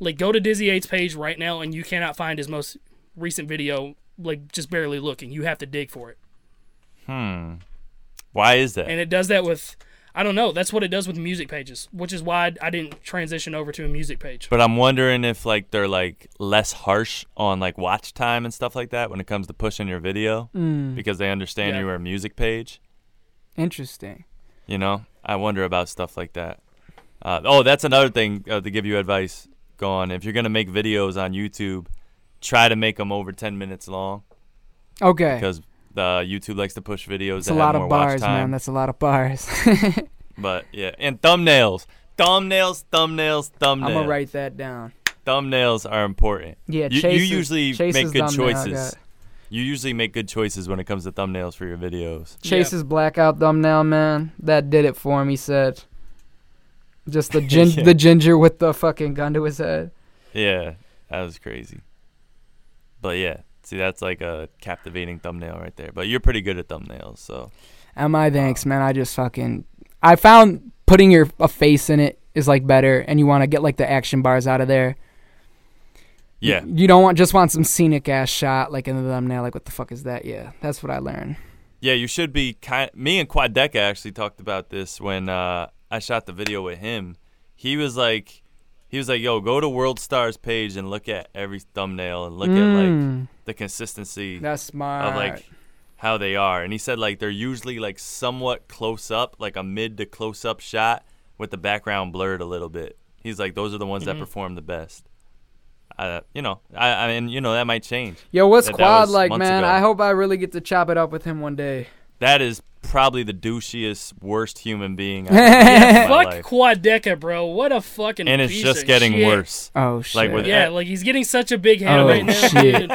Like go to Dizzy Eight's page right now, and you cannot find his most recent video. Like just barely looking, you have to dig for it, Hmm. Why is that? and it does that with. I don't know. That's what it does with music pages, which is why I didn't transition over to a music page. But I'm wondering if like they're like less harsh on like watch time and stuff like that when it comes to pushing your video Mm, because they understand Yeah. you are a music page. interesting. You know, I wonder about stuff like that. Uh, oh, that's another thing uh, to give you advice. Go on. If you're gonna make videos on YouTube, try to make them over 10 minutes long Okay. because the YouTube likes to push videos It's that a lot have of more watch bars, man. That's a lot of bars. (laughs) But yeah, and thumbnails, thumbnails, thumbnails, thumbnails. I'm gonna write that down. Thumbnails are important. Yeah, You- you Chase is- usually Chase make good choices. You usually make good choices when it comes to thumbnails for your videos. Chase's blackout thumbnail, man. That did it for him. He said, just the (laughs) gin- Yeah. the ginger with the fucking gun to his head. Yeah, that was crazy. But yeah, see, that's like a captivating thumbnail right there. But you're pretty good at thumbnails, so Am I thanks, man? I just fucking I found putting your a face in it is like better, and you want to get like the action bars out of there. yeah. You don't want just want some scenic ass shot like in the thumbnail. Like what the fuck is that? Yeah, that's what I learned. Yeah, you should be kind. Me and Quadeca actually talked about this when uh, I shot the video with him. He was like, he was like, "Yo, go to World Stars page and look at every thumbnail and look at like Mm, the consistency that's my of like how they are, and he said like they're usually like somewhat close up, like a mid to close up shot with the background blurred a little bit. He's like those are the ones Mm-hmm. that perform the best. Uh, you know, I, I mean, you know that might change. Yo, what's That- that Quad was like, man? ago. I hope I really get to chop it up with him one day. That is probably the douchiest, worst human being I've ever met in (laughs) Fuck. Quadeca, bro. What a fucking. And it's piece just of getting shit. worse. Oh shit. with- Yeah, like he's getting such a big head Oh, right now. shit.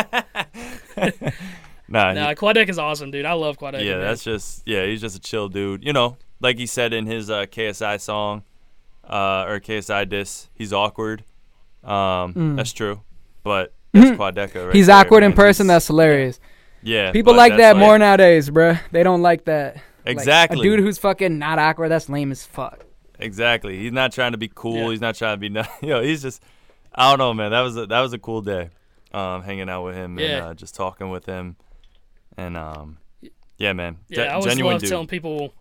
Dude. (laughs) (laughs) Nah, Nah, Quadeca is awesome, dude. I love Quadeca. yeah, man. that's just yeah. He's just a chill dude. You know, like he said in his uh, KSI song, uh, or KSI diss, he's awkward. Um, that's true, but that's Quadeca. Right Mm. He's there, awkward in man. person. He's- That's hilarious. Yeah. People like that's that more nowadays, bruh. They don't like that. Like, Exactly. a dude who's fucking not awkward. That's lame as fuck. Exactly. He's not trying to be cool. Yeah. He's not trying to be. No, you know, he's just. I don't know, man. That was a, that was a cool day, um, hanging out with him Yeah. and uh, just talking with him, and um, yeah, man. Yeah, Ge- I always genuine love dude. telling people.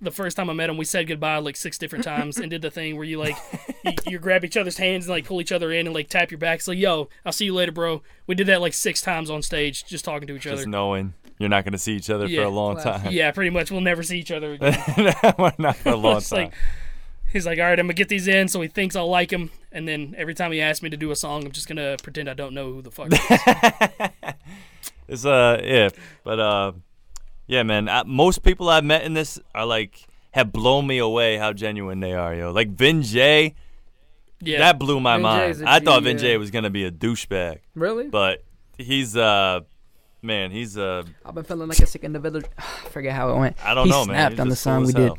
The first time I met him, we said goodbye like six different (laughs) times and did the thing where you like (laughs) you, you grab each other's hands and like pull each other in and like tap your back. It's like, yo, I'll see you later, bro. We did that like six times on stage, just talking to each just other. Just knowing you're not going to see each other Yeah. for a long Classic. time. Yeah, pretty much. We'll never see each other (laughs) again. not for a long time. like he's like, all right, I'm gonna get these in, so he thinks I'll like him, and then every time he asks me to do a song, I'm just gonna pretend I don't know who the fuck. it is. It's uh yeah, but uh yeah, man. I, most people I've met in this are like have blown me away how genuine they are, yo. Like Vin Jay, Yeah, that blew my Vin mind. J's a I thought Vin yeah. J was gonna be a douchebag, Really? but he's uh man, he's uh I've been feeling like a sick individual. (sighs) Forget how it went. I don't he know, man. snapped on the just cool song we did.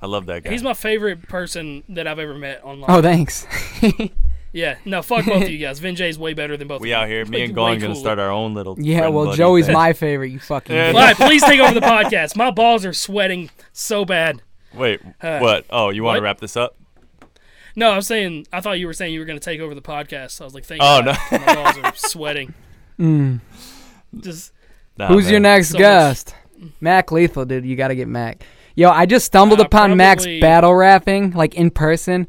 I love that guy. he's my favorite person that I've ever met online. Oh, thanks. (laughs) Yeah, no, fuck both of (laughs) you guys. Vin Jay's way better than both. we of you. out here, me Like, and way Gong gonna start our own little. yeah, friend well, buddy Joey's thing. my favorite. You fucking. Yeah. All right, please take over the (laughs) podcast. My balls are sweating so bad. Wait, Uh, what? Oh, you want to wrap this up? No, I was saying. I thought you were saying you were going to take over the podcast. I was like, thank you. Oh, God. My balls are (laughs) sweating. Mm. Just Nah, Who's your next So much- guest? Mac Lethal, dude. You got to get Mac. Yo, I just stumbled Uh, upon Mac's battle rapping, like in person.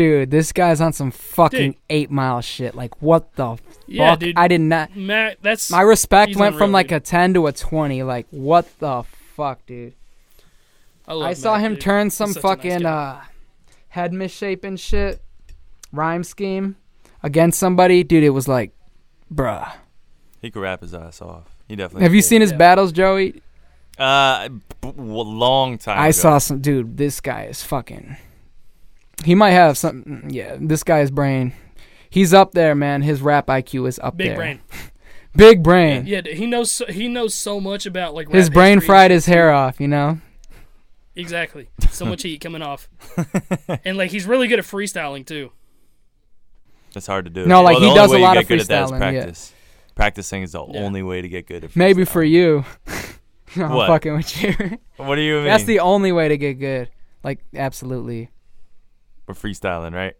Dude, this guy's on some fucking Dude. eight mile shit. Like, what the yeah, fuck? dude. I did not. Matt, that's My respect He's went from unreal, like dude. a 10 to a 20. Like, what the fuck, dude? I, love I saw Matt, him dude. turn some such a nice fucking uh, head misshapen shit, rhyme scheme against somebody. Dude, it was like, bruh. He could rap his ass off. He definitely. Have you could. seen his Yeah. battles, Joey? Uh, b- w- long time. I ago. saw some dude. This guy is fucking. He might have some. Yeah, this guy's brain. He's up there, man. His rap IQ is up there. big there. brain. (laughs) Big brain. Yeah, dude, he knows. So, he knows so much about like His brain history fried his hair off. You know. Exactly. So much (laughs) heat coming off, (laughs) and like he's really good at freestyling too. It's hard to do. No, like, Well, he does a lot of good at that is freestyling, yeah. practice. Practicing is the Yeah. only way to get good at. Maybe for you. No, I'm fucking with you. What do you mean? That's the only way to get good. Like, absolutely. We're freestyling, right?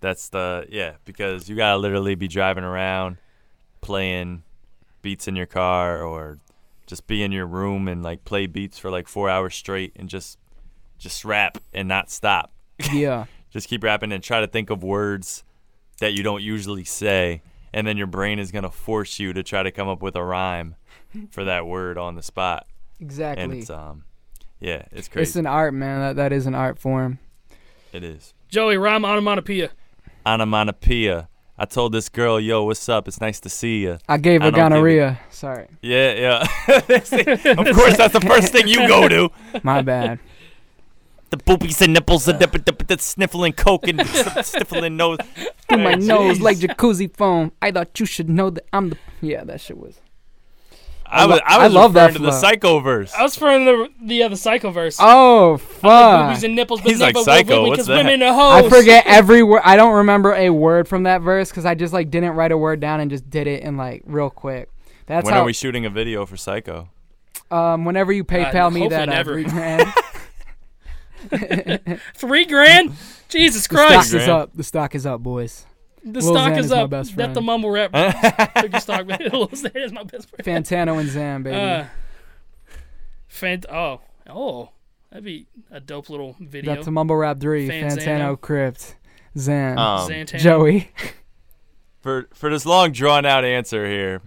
That's the yeah, because you gotta literally be driving around, playing beats in your car, or just be in your room and like play beats for like four hours straight and just just rap and not stop. (laughs) Yeah. just keep rapping and try to think of words that you don't usually say and then your brain is to force you to try to come up with a rhyme for that word on the spot and Exactly. it's um yeah it's crazy. It's an art, man. That that is an art form. It is Joey, rhyme onomatopoeia. onomatopoeia i told this girl yo what's up it's nice to see you I gave I her don't give it- gonorrhea. Sorry, yeah yeah (laughs) of course that's the first thing you go to (laughs) my bad. the boobies and nipples the, the, the, the sniffling coke and (laughs) sniffling nose Through my nose like jacuzzi foam. I thought you should know that I'm the. Yeah, that shit was. I was lo- I I was love that to the flow. psycho verse. I was from the the other psycho verse. Oh Like fuck! boobies and nipples, but He's like never psycho, will what's because that? women are hoes. I forget every word. I don't remember a word from that verse because I just like didn't write a word down and just did it in like real quick. That's when how. are we shooting a video for Psycho? um, whenever you PayPal me that uh, never. three (laughs) grand, Three grand. (laughs) Jesus Christ! the stock is up. The stock is up, boys. The Lil stock Xan is is my up. best That friend. the mumble rap took your stock. Lil Xan is my best friend. Fantano and Xan, baby. Uh, fant- oh, oh, that'd be a dope little video. That's to mumble rap three. Fanzano. Fantano, Crypt, Xan, Um, Santana. Joey. (laughs) for for this long drawn out answer here,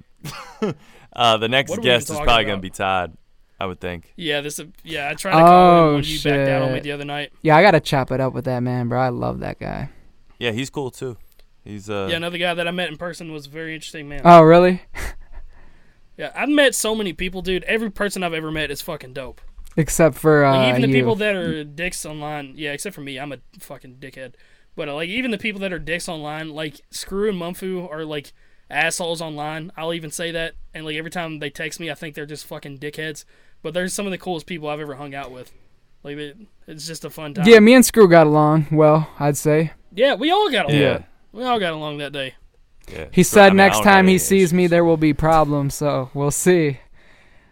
(laughs) Uh, the next What are we even guest is talking probably gonna about? be Todd. I would think. Yeah, this. Yeah, I tried to call Oh, him when you backed out on me shit. the other night. Yeah, I gotta chop it up with that man, bro. I love that guy. Yeah, he's cool too. He's uh. yeah, another guy that I met in person was a very interesting man. Oh, really? (laughs) yeah, I've met so many people, dude. Every person I've ever met is fucking dope. Except for uh, Like, even the you. people that are dicks online, yeah, except for me, I'm a fucking dickhead. But uh, like even the people that are dicks online, like Scru and Mumfu are like assholes online. I'll even say that, and like every time they text me, I think they're just fucking dickheads. But they're some of the coolest people I've ever hung out with. Like it, it's just a fun time. yeah, me and Scru got along well. I'd say. yeah, we all got along. yeah. We all got along that day. yeah. He So, I said mean, next time he any sees me, there will be problems. So we'll see.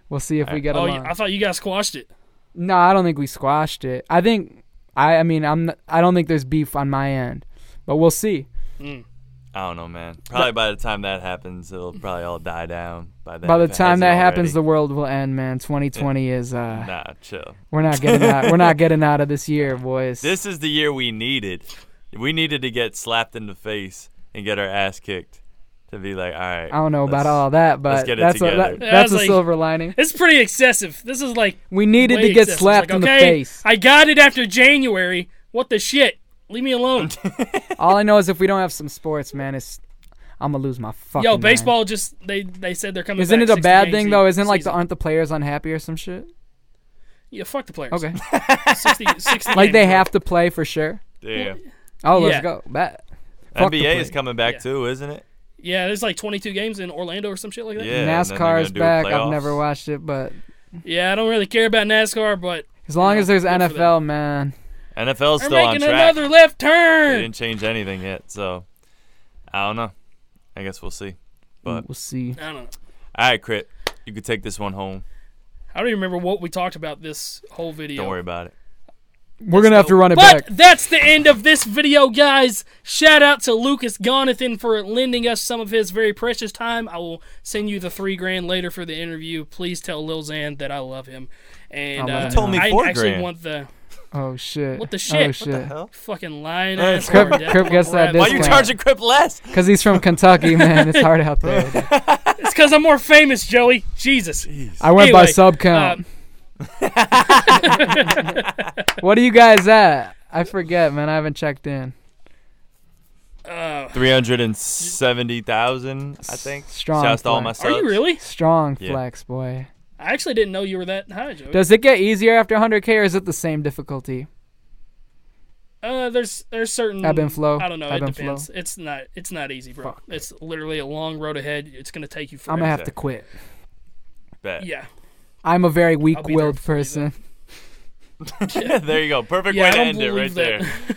We'll see if we get Oh, along. I thought you guys squashed it. No, I don't think we squashed it. I think I I mean I'm not, I don't think there's beef on my end. But we'll see. Mm. I don't know, man. Probably by the time that happens, it'll probably all die down. By then, By the time hasn't that happens the world will end, man. 2020 is uh nah, chill. we're not getting out we're not (laughs) getting out of this year, boys. This is the year we needed. We needed to get slapped in the face and get our ass kicked to be like, all right. I don't know about all that, let's but get it that's a, that, Yeah, that's I a was like- silver lining. It's pretty excessive. This is like We needed way to get excessive. Slapped like, in the face. I got it after January. What the shit? Leave me alone. (laughs) All I know is if we don't have some sports, man, it's I'm gonna lose my fucking. Yo, mind. baseball just they they said they're coming. Isn't back it a bad thing though? Isn't like the aren't the players unhappy or some shit? yeah fuck the players. Okay, (laughs) 60, 60 (laughs) like they bro. have to play for sure. Damn. Oh, let's Yeah. go. Bet. Fuck NBA is coming back Yeah. too, isn't it? Yeah, there's like 22 games in Orlando or some shit like that. Yeah. and then they're NASCAR's gonna do back. I've never watched it, but Yeah, I don't really care about NASCAR, but as long Yeah, as there's NFL, man. NFL's they're still on making track. another left turn. They didn't change anything yet, so I don't know. I guess we'll see. But we'll see. I don't know. all right, Crit, you could take this one home. I don't even remember what we talked about this whole video. Don't worry about it. We're gonna have to run it but back. that's the end of this video, guys. Shout out to Lucas Gonathan for lending us some of his very precious time. I will send you the three grand later for the interview. Please tell Lil Xan that I love him. And Oh, uh, You told me I actually grand. want the Oh shit. What the Oh shit? What shit. Hell? fucking lying Uh, ass. Crypt- Crypt gets that Rap. Why you charging Crypt less? Cause he's from Kentucky, (laughs) man. It's hard out there. It's because I'm more famous, Joey. Jesus. I went by sub count. um, (laughs) what are you guys at? I forget, man. I haven't checked in. Uh, Three hundred and seventy thousand, I think. Strong Shouts to all my flex. subs. are you really? Strong Yeah. flex, boy. I actually didn't know you were that high, Joey. Does it get easier after 100k, or is it the same difficulty? Uh, there's there's certain Ebb and flow, I don't know. ebb it and flow. depends. It's not it's not easy, bro. Fuck. It's literally a long road ahead. It's gonna take you I'm gonna have to quit. Bet. yeah, I'm a very I'll be there weak-willed person. (laughs) yeah, there you go. Perfect Yeah, way I to don't end it right believe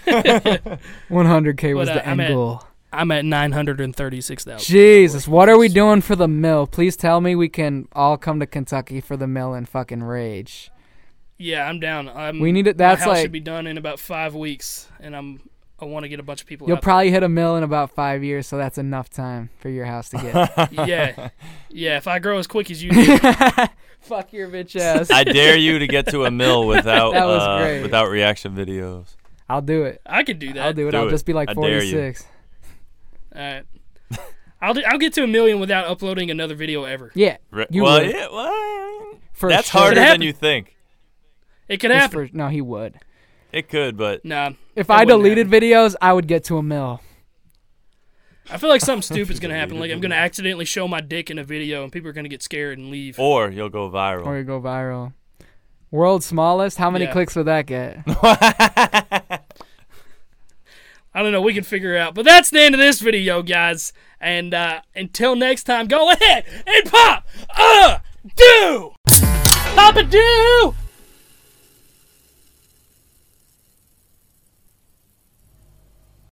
there. 100k was (laughs) (laughs) But, uh, the I'm end at- goal. I'm at nine hundred and thirty six thousand. Jesus, what are we doing for the mill? Please tell me we can all come to Kentucky for the mill and fucking rage. Yeah, I'm down. I'm, We need it- my that's house like- should be done in about five weeks, and I'm I want to get a bunch of people. You'll out probably hit a mill in about five years, so that's enough time for your house to get. (laughs) yeah, yeah. If I grow as quick as you do, (laughs) Fuck your bitch ass. I dare you to get to a mill without (laughs) That was uh, great. without reaction videos. I'll do it. I can do that. I'll do it. Do I'll it. just be like I dare 46. All right. I'll do, I'll get to a million without uploading another video ever. Yeah, You well, would. yeah, well, for that's sure. harder than you think. It could happen. for- no, he would. It could, but Nah, If I wouldn't deleted videos, I would get to a mill. I feel like something (laughs) stupid's gonna happen. Like I'm gonna accidentally show my dick in a video, and people are gonna get scared and leave. or you'll go viral. Or you go viral. World's smallest? How many Yeah. clicks would that get? (laughs) I don't know. We can figure it out. But that's the end of this video, guys. And uh, until next time, go ahead and pop a do, pop a do.